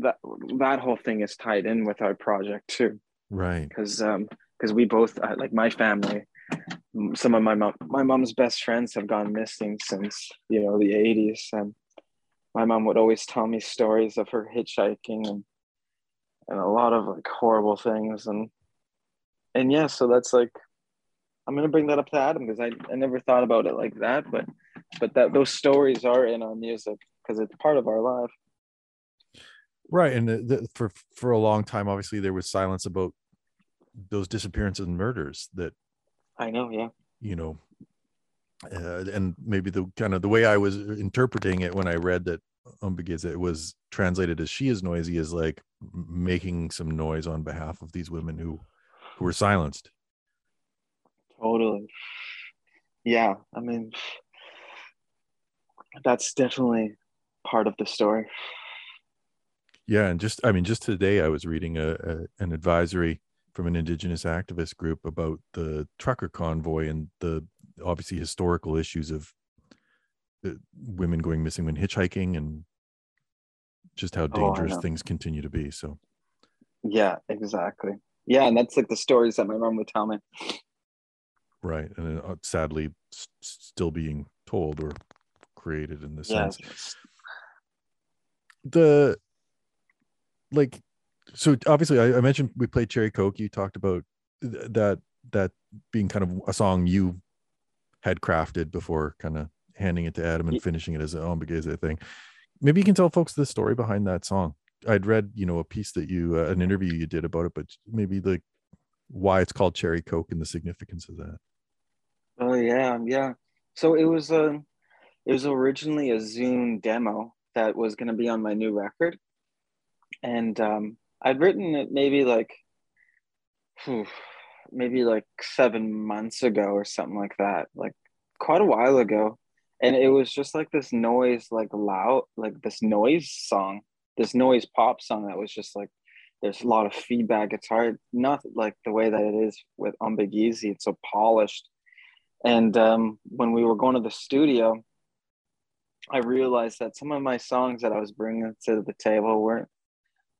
that that whole thing is tied in with our project too. Right. Because um because we both uh, like my family m- some of my mom my mom's best friends have gone missing since you know the 80s and my mom would always tell me stories of her hitchhiking and and a lot of like horrible things. And and yeah so that's like i'm gonna bring that up to adam because I, I never thought about it like that but but that those stories are in our music because it's part of our life. Right and the, the, for for a long time obviously there was silence about those disappearances and murders that I know, yeah. you know uh, and maybe the kind of the way i was interpreting it when i read that it was translated as she is noisy is like making some noise on behalf of these women who who were silenced Totally. Yeah, I mean, that's definitely part of the story. yeah and just i mean just today i was reading a, a an advisory from an indigenous activist group about the trucker convoy and the obviously historical issues of uh, women going missing when hitchhiking and just how Oh, dangerous know. things continue to be so Yeah, exactly. Yeah, and that's like the stories that my mom would tell me. right and uh, sadly s- still being told or created in this Yeah, sense the like so obviously I, I mentioned we played cherry coke. You talked about th- that that being kind of a song you had crafted before kind of handing it to adam and Ye- finishing it as an OMBIIGIZI thing. Maybe you can tell folks the story behind that song. I'd read you know a piece that you uh, an interview you did about it but maybe like why it's called cherry coke and the significance of that. Oh yeah, yeah. So it was a, it was originally a Zoon demo that was going to be on my new record, and um, I'd written it maybe like, maybe like seven months ago or something like that, like quite a while ago, and it was just like this noise, like loud, like this noise song, this noise pop song that was just like. There's a lot of feedback. It's hard, not like the way that it is with OMBIIGIZI. It's so polished and um, when we were going to the studio, I realized that some of my songs that I was bringing to the table weren't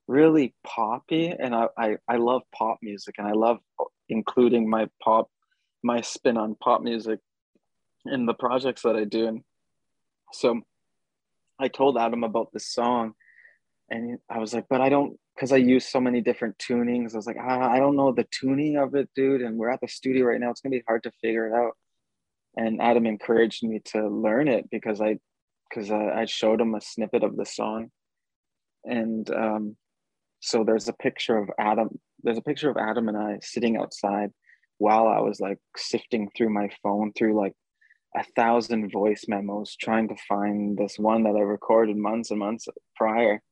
really poppy. And I, I, I love pop music and I love including my pop, my spin on pop music in the projects that I do. And so I told Adam about this song and I was like, but I don't, because I use so many different tunings. I was like, ah, I don't know the tuning of it, dude. And we're at the studio right now. It's going to be hard to figure it out and Adam encouraged me to learn it because I because I, I showed him a snippet of the song, and um, so there's a picture of Adam. There's a picture of Adam and I sitting outside while I was like sifting through my phone through like a thousand voice memos trying to find this one that I recorded months and months prior,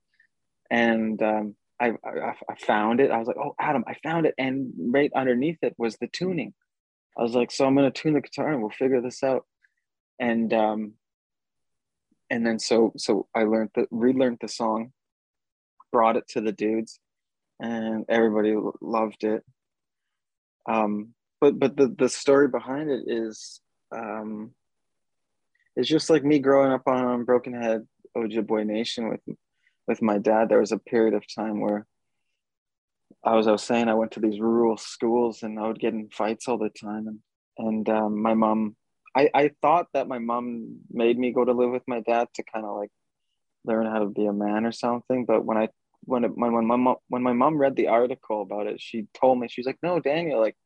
and um, I, I I found it. I was like, oh Adam, I found it, and right underneath it was the tuning. I was like, so I'm gonna tune the guitar and we'll figure this out. And um and then so so I learned the relearned the song, brought it to the dudes, and everybody loved it. Um but but the the story behind it is um it's just like me growing up on Broken Head Ojibwe Nation with with my dad. There was a period of time where I was I was saying I went to these rural schools and I would get in fights all the time and and um, my mom I I thought that my mom made me go to live with my dad to kind of like learn how to be a man or something but when I when it, when when my mom when my mom read the article about it she told me she's like no Daniel like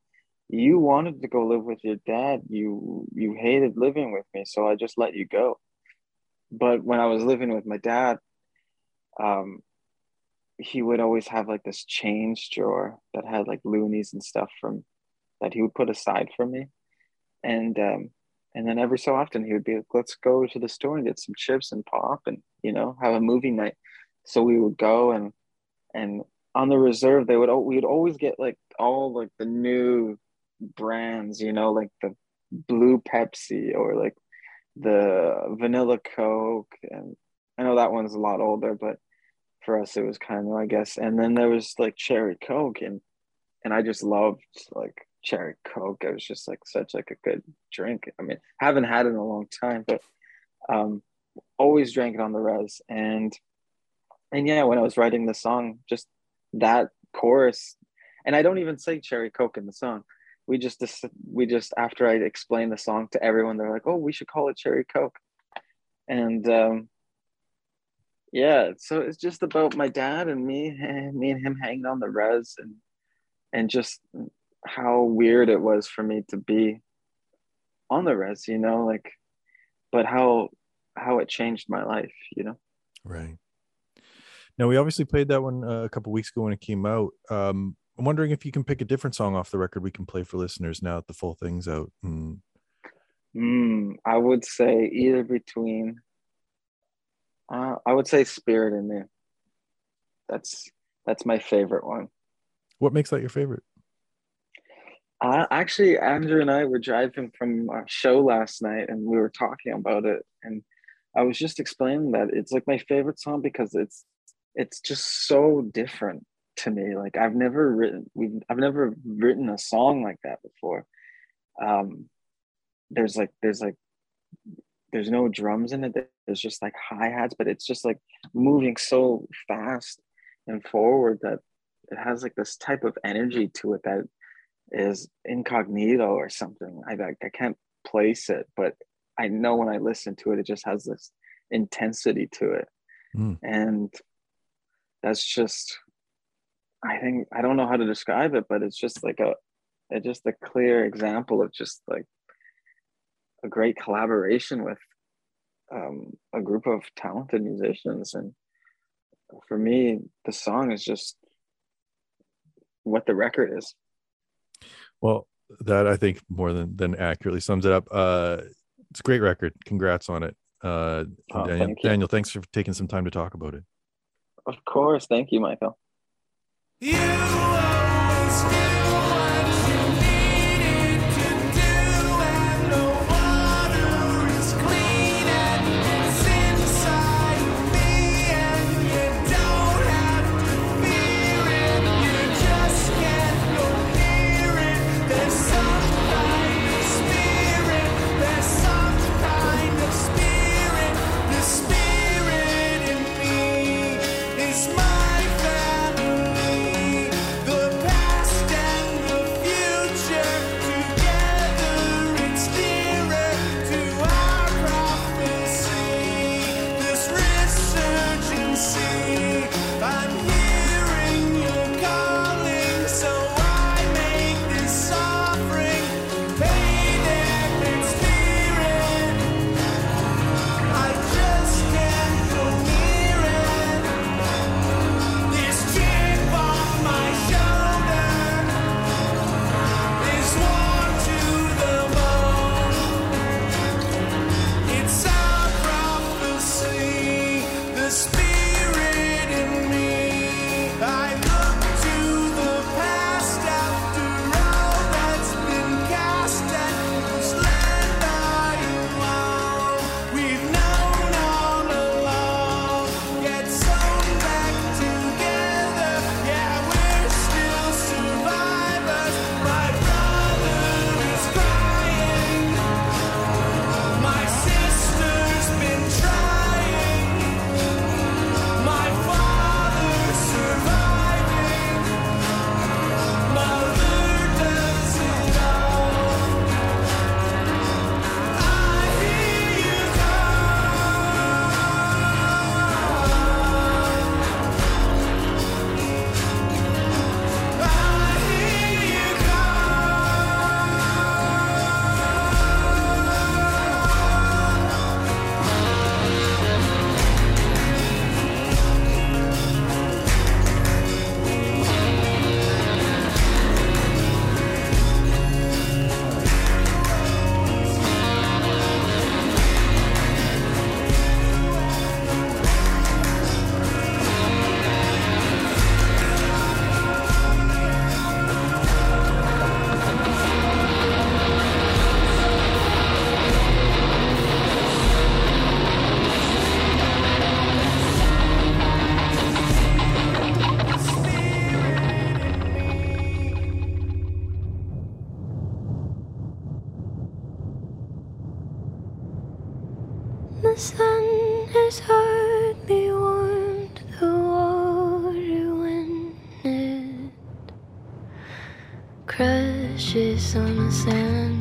you wanted to go live with your dad. You you hated living with me so I just let you go. But when I was living with my dad um he would always have like this change drawer that had like loonies and stuff from that he would put aside for me. And um and then every so often he would be like let's go to the store and get some chips and pop and you know have a movie night so we would go and and on the reserve they would we would always get like all like the new brands you know like the blue pepsi or like the vanilla coke. And i know that one's a lot older but for us it was kind of i guess. And then there was like cherry coke and and i just loved like cherry coke. It was just like such like a good drink. I mean haven't had it in a long time but um always drank it on the res. And and yeah when i was writing the song just that chorus and i don't even say cherry coke in the song. We just we just after i explained the song to everyone they're like oh we should call it cherry coke. And um yeah so it's just about my dad and me and me and him hanging on the res and and just how weird it was for me to be on the res you know like but how how it changed my life you know? Right Now we obviously played that one uh, a couple weeks ago when it came out. Um, I'm wondering if you can pick a different song off the record we can play for listeners now that the full thing's out. Mm. Mm, I would say either between. Uh, I would say "Spirit in Me." That's that's my favorite one. What makes that your favorite? Uh, actually, Andrew and I were driving from a show last night, and we were talking about it, and I was just explaining that it's like my favorite song because it's it's just so different to me. Like I've never written we've I've never written a song like that before. Um, there's like there's like there's no drums in it. There's just like hi hats, but it's just like moving so fast and forward that it has like this type of energy to it that is incognito or something. I I, I can't place it, but I know when I listen to it, it just has this intensity to it, Mm. and that's just. I think I don't know how to describe it, but it's just like a, it's just a clear example of just like a great collaboration with um, a group of talented musicians, and for me, the song is just what the record is. Well, that I think more than than accurately sums it up. Uh, it's a great record. Congrats on it, uh, Oh, Daniel. thank. Daniel, thanks for taking some time to talk about it. Of course, thank you, Michael. You The sun has hardly warmed the water when it crashes on the sand.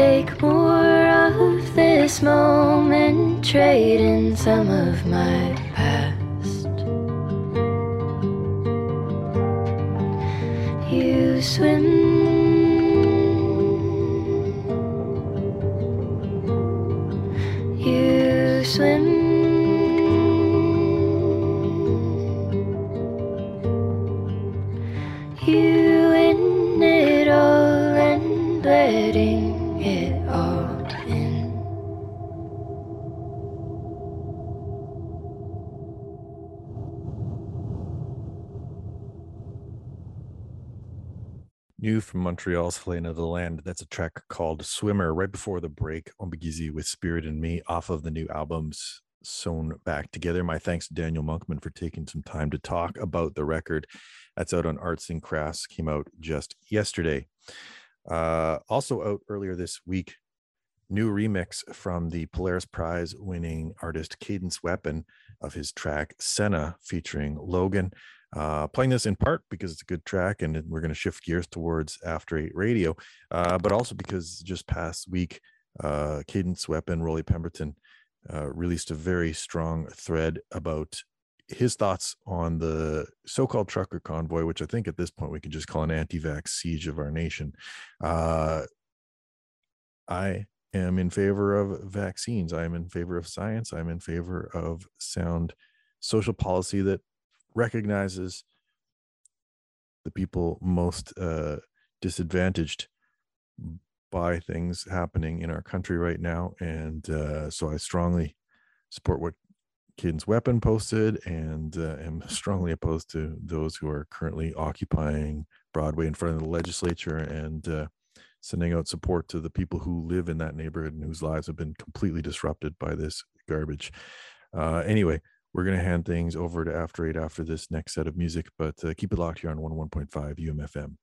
Take more of this moment, trade in some of my Montreal's Helena Deland. That's a track called Swimmer right before the break. OMBIIGIZI with Spirit in Me off of the new albums sewn back together. My thanks to Daniel Monkman for taking some time to talk about the record. That's out on Arts and Crafts, came out just yesterday. Uh, also out earlier this week, new remix from the Polaris Prize winning artist Cadence Weapon of his track Senna featuring Logan. Uh, playing this in part because it's a good track and we're going to shift gears towards After Eight Radio, uh, but also because just past week, uh, Cadence Weapon, Rollie Pemberton, uh, released a very strong thread about his thoughts on the so-called trucker convoy, which I think at this point we can just call an anti-vax siege of our nation. Uh, I am in favor of vaccines. I am in favor of science. I'm in favor of sound social policy that recognizes the people most uh, disadvantaged by things happening in our country right now. And uh, so I strongly support what Cadence Weapon posted and uh, am strongly opposed to those who are currently occupying Broadway in front of the legislature and uh, sending out support to the people who live in that neighborhood and whose lives have been completely disrupted by this garbage. Uh, anyway, we're going to hand things over to After Eight after this next set of music, but uh, keep it locked here on 101.5 UMFM.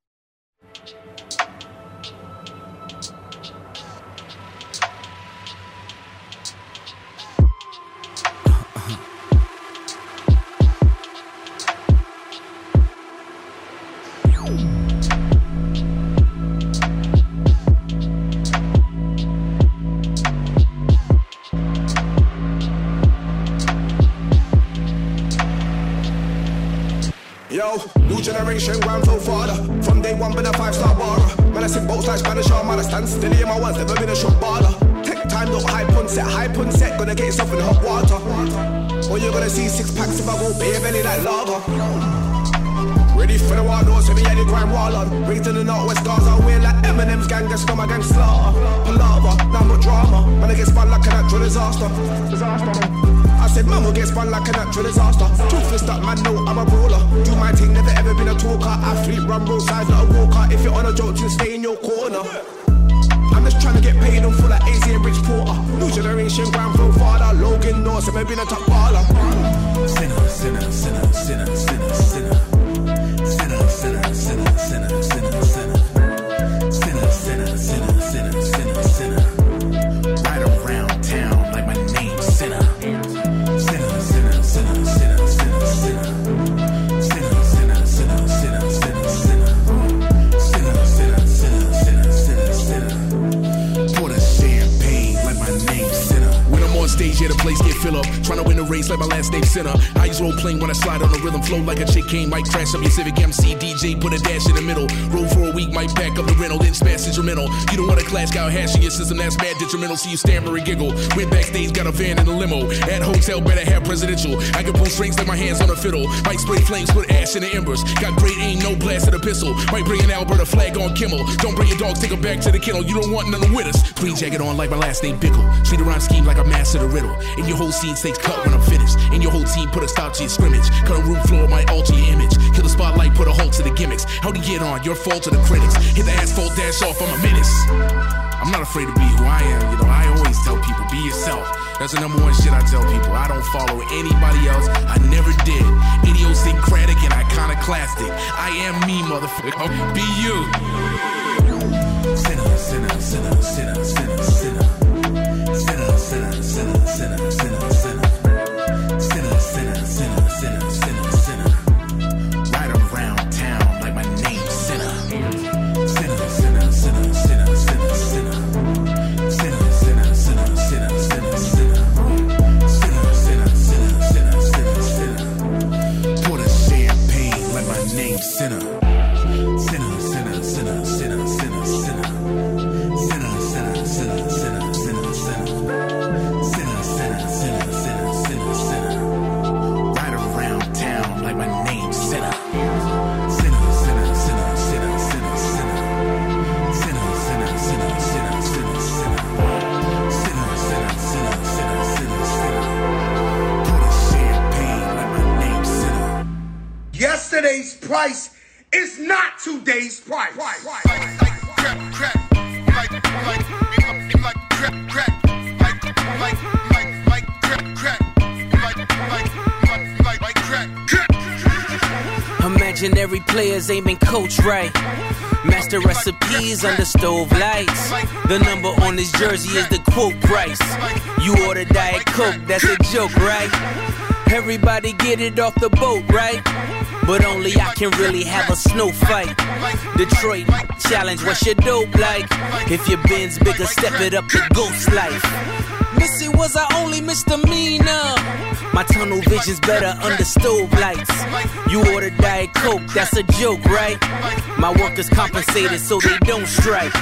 Ground so farther. From day one, been a five star baller. Man, I sing boats like Spanish armada. Stand still in my ones, never been a shot baller. Take time, look hype on set, hype on set. Gonna get yourself in hot water. Or you're gonna see six packs if I go bare belly like lava. Ready for the so me had the crime wall on. Raised in the northwest stars, I wear like Eminem's gang, get scum, gang slaughter. Palava, number drama. Man, I get spun like a natural disaster. Disaster. Said, man will get spun like a natural disaster. Toothless that man, know I'm a brawler. Do my thing, never ever been a talker. Athlete, run roadside, not a walker. If you're on a joke, then stay in your corner. I'm just trying to get paid on full like AZ and Rich Porter. New generation, grandfather, father, Logan North, I've been a top baller. Sinner, sinner, sinner, sinner, sinner. Sinner, sinner, sinner, sinner, sinner, sinner. Sinner, up. Trying to win the race like my last name Senna. Eyes roll playing when I slide on the rhythm. Flow like a chick might crash up your Civic MC. DJ, put a dash in the middle. Roll for a week, might pack up the rental, then smash instrumental. You don't want a class guy hashing your system, that's mad detrimental. See you stammer and giggle. Went backstage, got a van and a limo. At hotel, better have presidential. I can pull strings like my hands on a fiddle. Might spray flames, put ash in the embers. Got great aim, no blast at the pistol. Might bring an Alberta flag on Kimmel. Don't bring your dogs, take them back to the kennel. You don't want none with us. Green jacket on like my last name Bickle. Treat a rhyme scheme like a master the riddle. And your whole scene takes cut when I'm finished. And your whole team put a stop to your scrimmage. Cut a room floor, might alter your image. Kill the spotlight, put a halt to the gimmicks. How'd you get on? Your fault to the critics. Hit the asphalt, dash off, I'm a menace. I'm not afraid to be who I am, you know. I always tell people, be yourself. That's the number one shit I tell people. I don't follow anybody else. I never did. Idiosyncratic and iconoclastic. I am me, motherfucker. Be you. Sinner, sinner, sinner. Sinner, sinner, sinner, sinner, sinner, sinner. Sinner, Sinner. Yesterday's price is not today's price. Imaginary players aiming coach right. Master recipes under stove lights. The number on this jersey is the quote price. You order Diet Coke, that's a joke, right? Everybody get it off the boat, right? But only I can really have a snow fight. Detroit challenge, what's your dope like? If your bin's bigger, step it up to ghost life. Missy was our only misdemeanor. My tunnel vision's better under stove lights. You order Diet Coke, that's a joke, right? My workers compensated so they don't strike.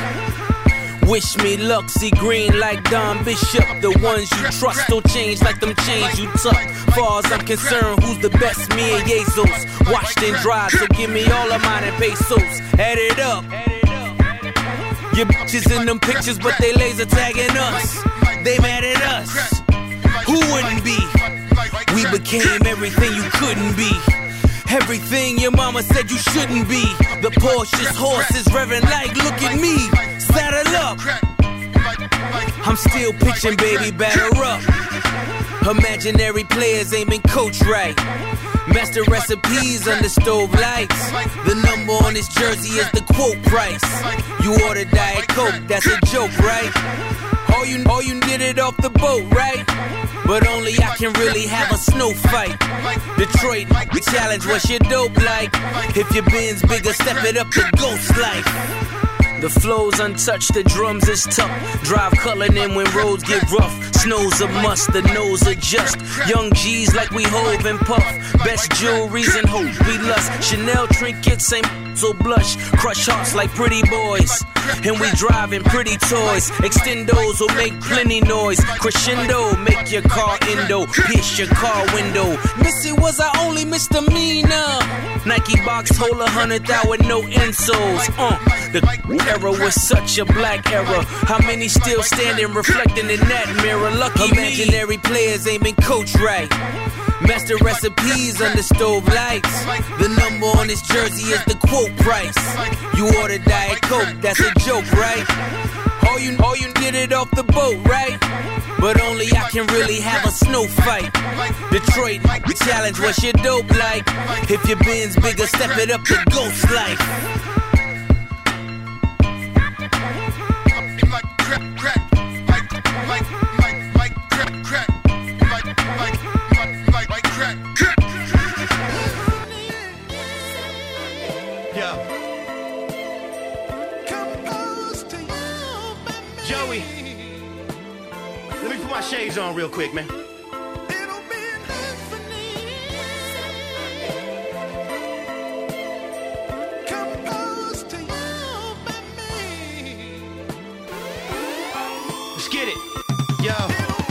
Wish me luck, see green like Don Bishop. The ones you trust don't change like them chains you tuck. Far as I'm concerned, who's the best? Me and Jesus. Washed and dried, so give me all of mine in pesos. Add it up. Your bitches in them pictures, but they laser tagging us. They mad at us. Who wouldn't be? We became everything you couldn't be. Everything your mama said you shouldn't be. The Porsche's horse is revving like, look at me. Saddle up. I'm still pitching, baby, batter up. Imaginary players aiming coach right. Master recipes under stove lights. The number on this jersey is the quote price. You order Diet Coke, that's a joke, right? All you, all you did it off the boat, right? But only I can really have a snow fight. Detroit, the challenge, what's your dope like? If your bin's bigger, step it up to ghost life. The flow's untouched, the drums is tough. Drive culling in when roads get rough. Snow's a must, the nose adjust. Young G's like we hove and puff. Best jewelries and hope we lust. Chanel trinkets ain't so blush. Crush hearts like pretty boys. And we driving pretty toys. Extendos will make plenty noise. Crescendo, make your car endo. Pierce your car window. Missy was our only misdemeanor. Nike box hold a hundred thou with no insoles. Uh, the era was such a black era. How many still standing reflecting in that mirror? Lucky imaginary players ain't been coached right. Master recipes under stove lights. The number on his jersey is the quote price. You order Diet Coke, that's a joke, right? All you, all you did it off the boat, right? But only I can really have a snow fight. Detroit the challenge, what's your dope like? If your bin's bigger, step it up to ghost life. My shades on real quick, man. Let's get it. Yo,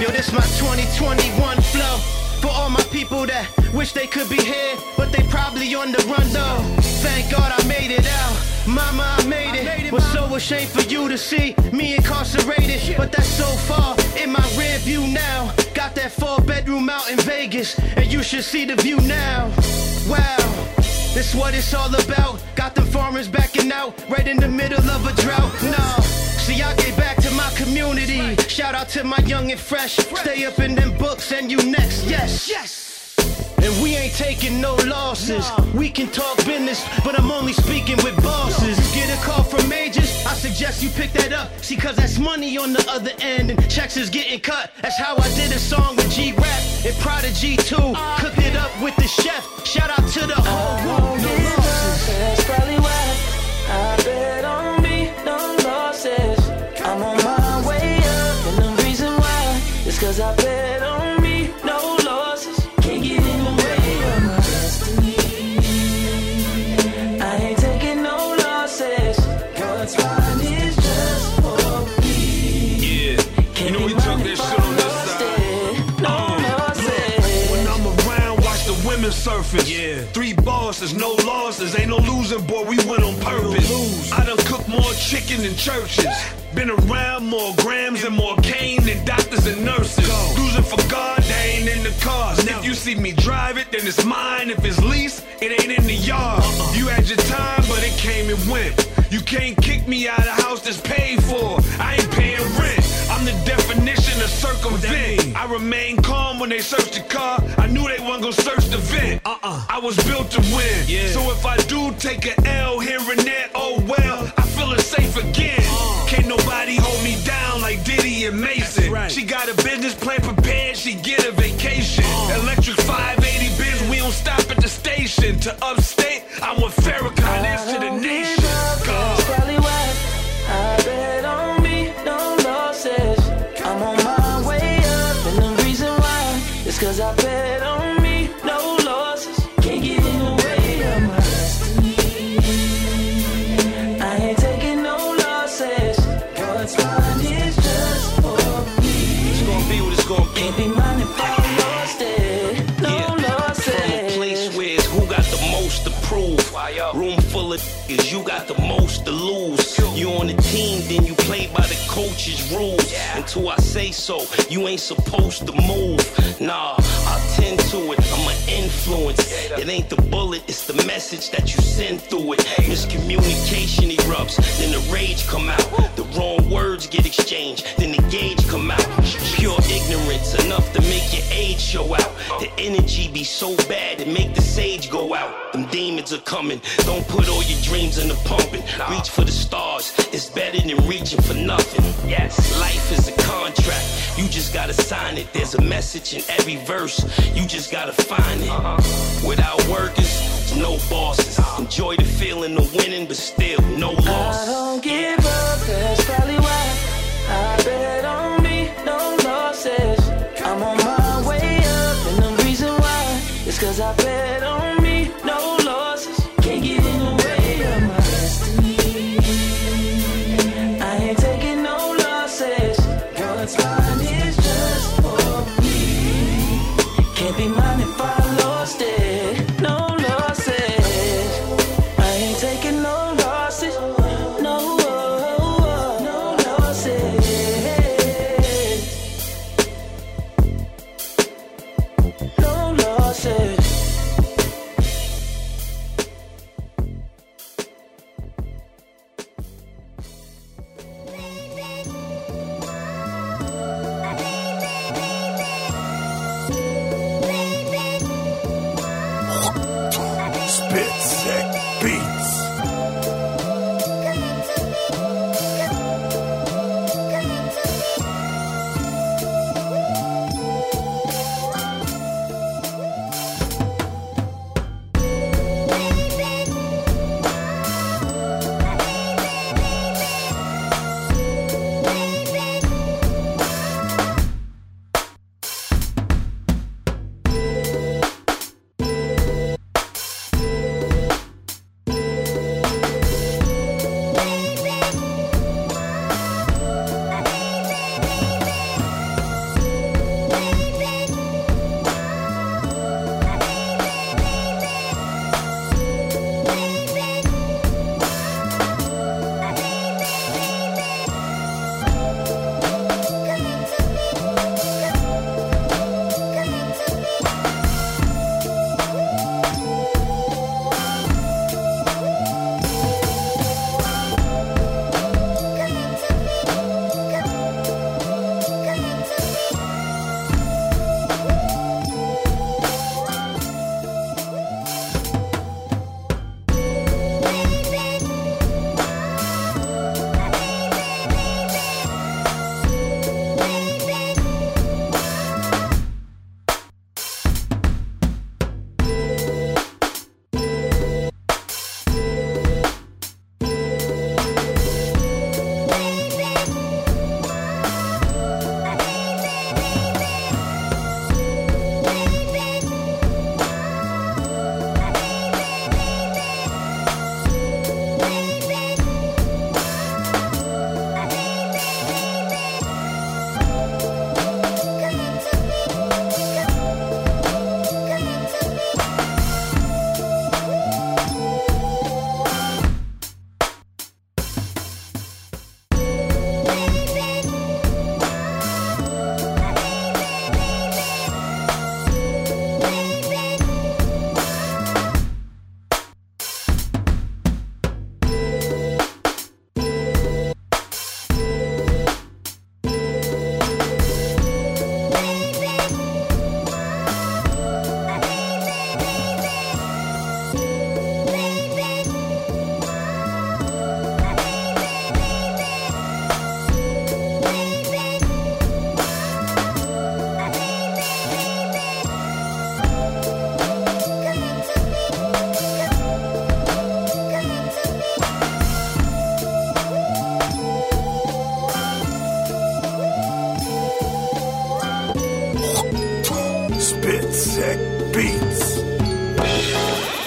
yo, this my 2021 flow. For all my people that wish they could be here, but they probably on the run though. Thank God I made it out. Mama, I made it. Was so ashamed for you to see me incarcerated. But that's so far in my rear view now. Got that four bedroom out in Vegas, and you should see the view now. Wow. This what it's all about. Got them farmers backing out right in the middle of a drought. No. See, I get back to my community. Shout out to my young and fresh. Stay up in them books and you next. Yes. Yes. And we ain't taking no losses. We can talk business, but I'm only speaking with bosses. Get a call from majors, I suggest you pick that up. See, cause that's money on the other end, and checks is getting cut. That's how I did a song with G Rap and Prodigy too. Cooked it up with the chef. Shout out to the whole world. No losses. That's probably why I bet on me, no losses. I'm on my way up, and the reason why is cause I surface. Yeah. Three bosses, no losses. Ain't no losing, boy. We went on purpose. I done cooked more chicken than churches. Been around more grams and more cane than doctors and nurses. Losing for God, they ain't in the cars. If you see me drive it, then it's mine. If it's lease, it ain't in the yard. You had your time, but it came and went. You can't kick me out of house that's paid for. I ain't paying rent. I'm the definition of circumvent. I remain calm when they search the car. I knew gonna search the vent. Uh-uh. I was built to win. So if I do take a L here and there, oh well, I feel it safe again. Uh. Can't nobody hold me down like Diddy and Mason. She got a business plan prepared, she get a vacation. Uh. Electric 580 biz, we don't stop at the station. To upstate, I want Farrakhan, to the say so, you ain't supposed to move. Nah, I tend to it. I'm an influence. It ain't the bullet, it's the message that you send through it. Miscommunication erupts, then the rage come out. The wrong words get exchanged, then the gauge come out. Ignorance, enough to make your age show out. The energy be so bad it make the sage go out. Them demons are coming. Don't put all your dreams in the pumping. Reach for the stars. It's better than reaching for nothing. Yes, life is a contract. You just gotta sign it. There's a message in every verse. You just gotta find it. Uh-huh. Without workers, no bosses. Enjoy the feeling of winning, but still no I loss. don't give That's Bitsec eh? Beats.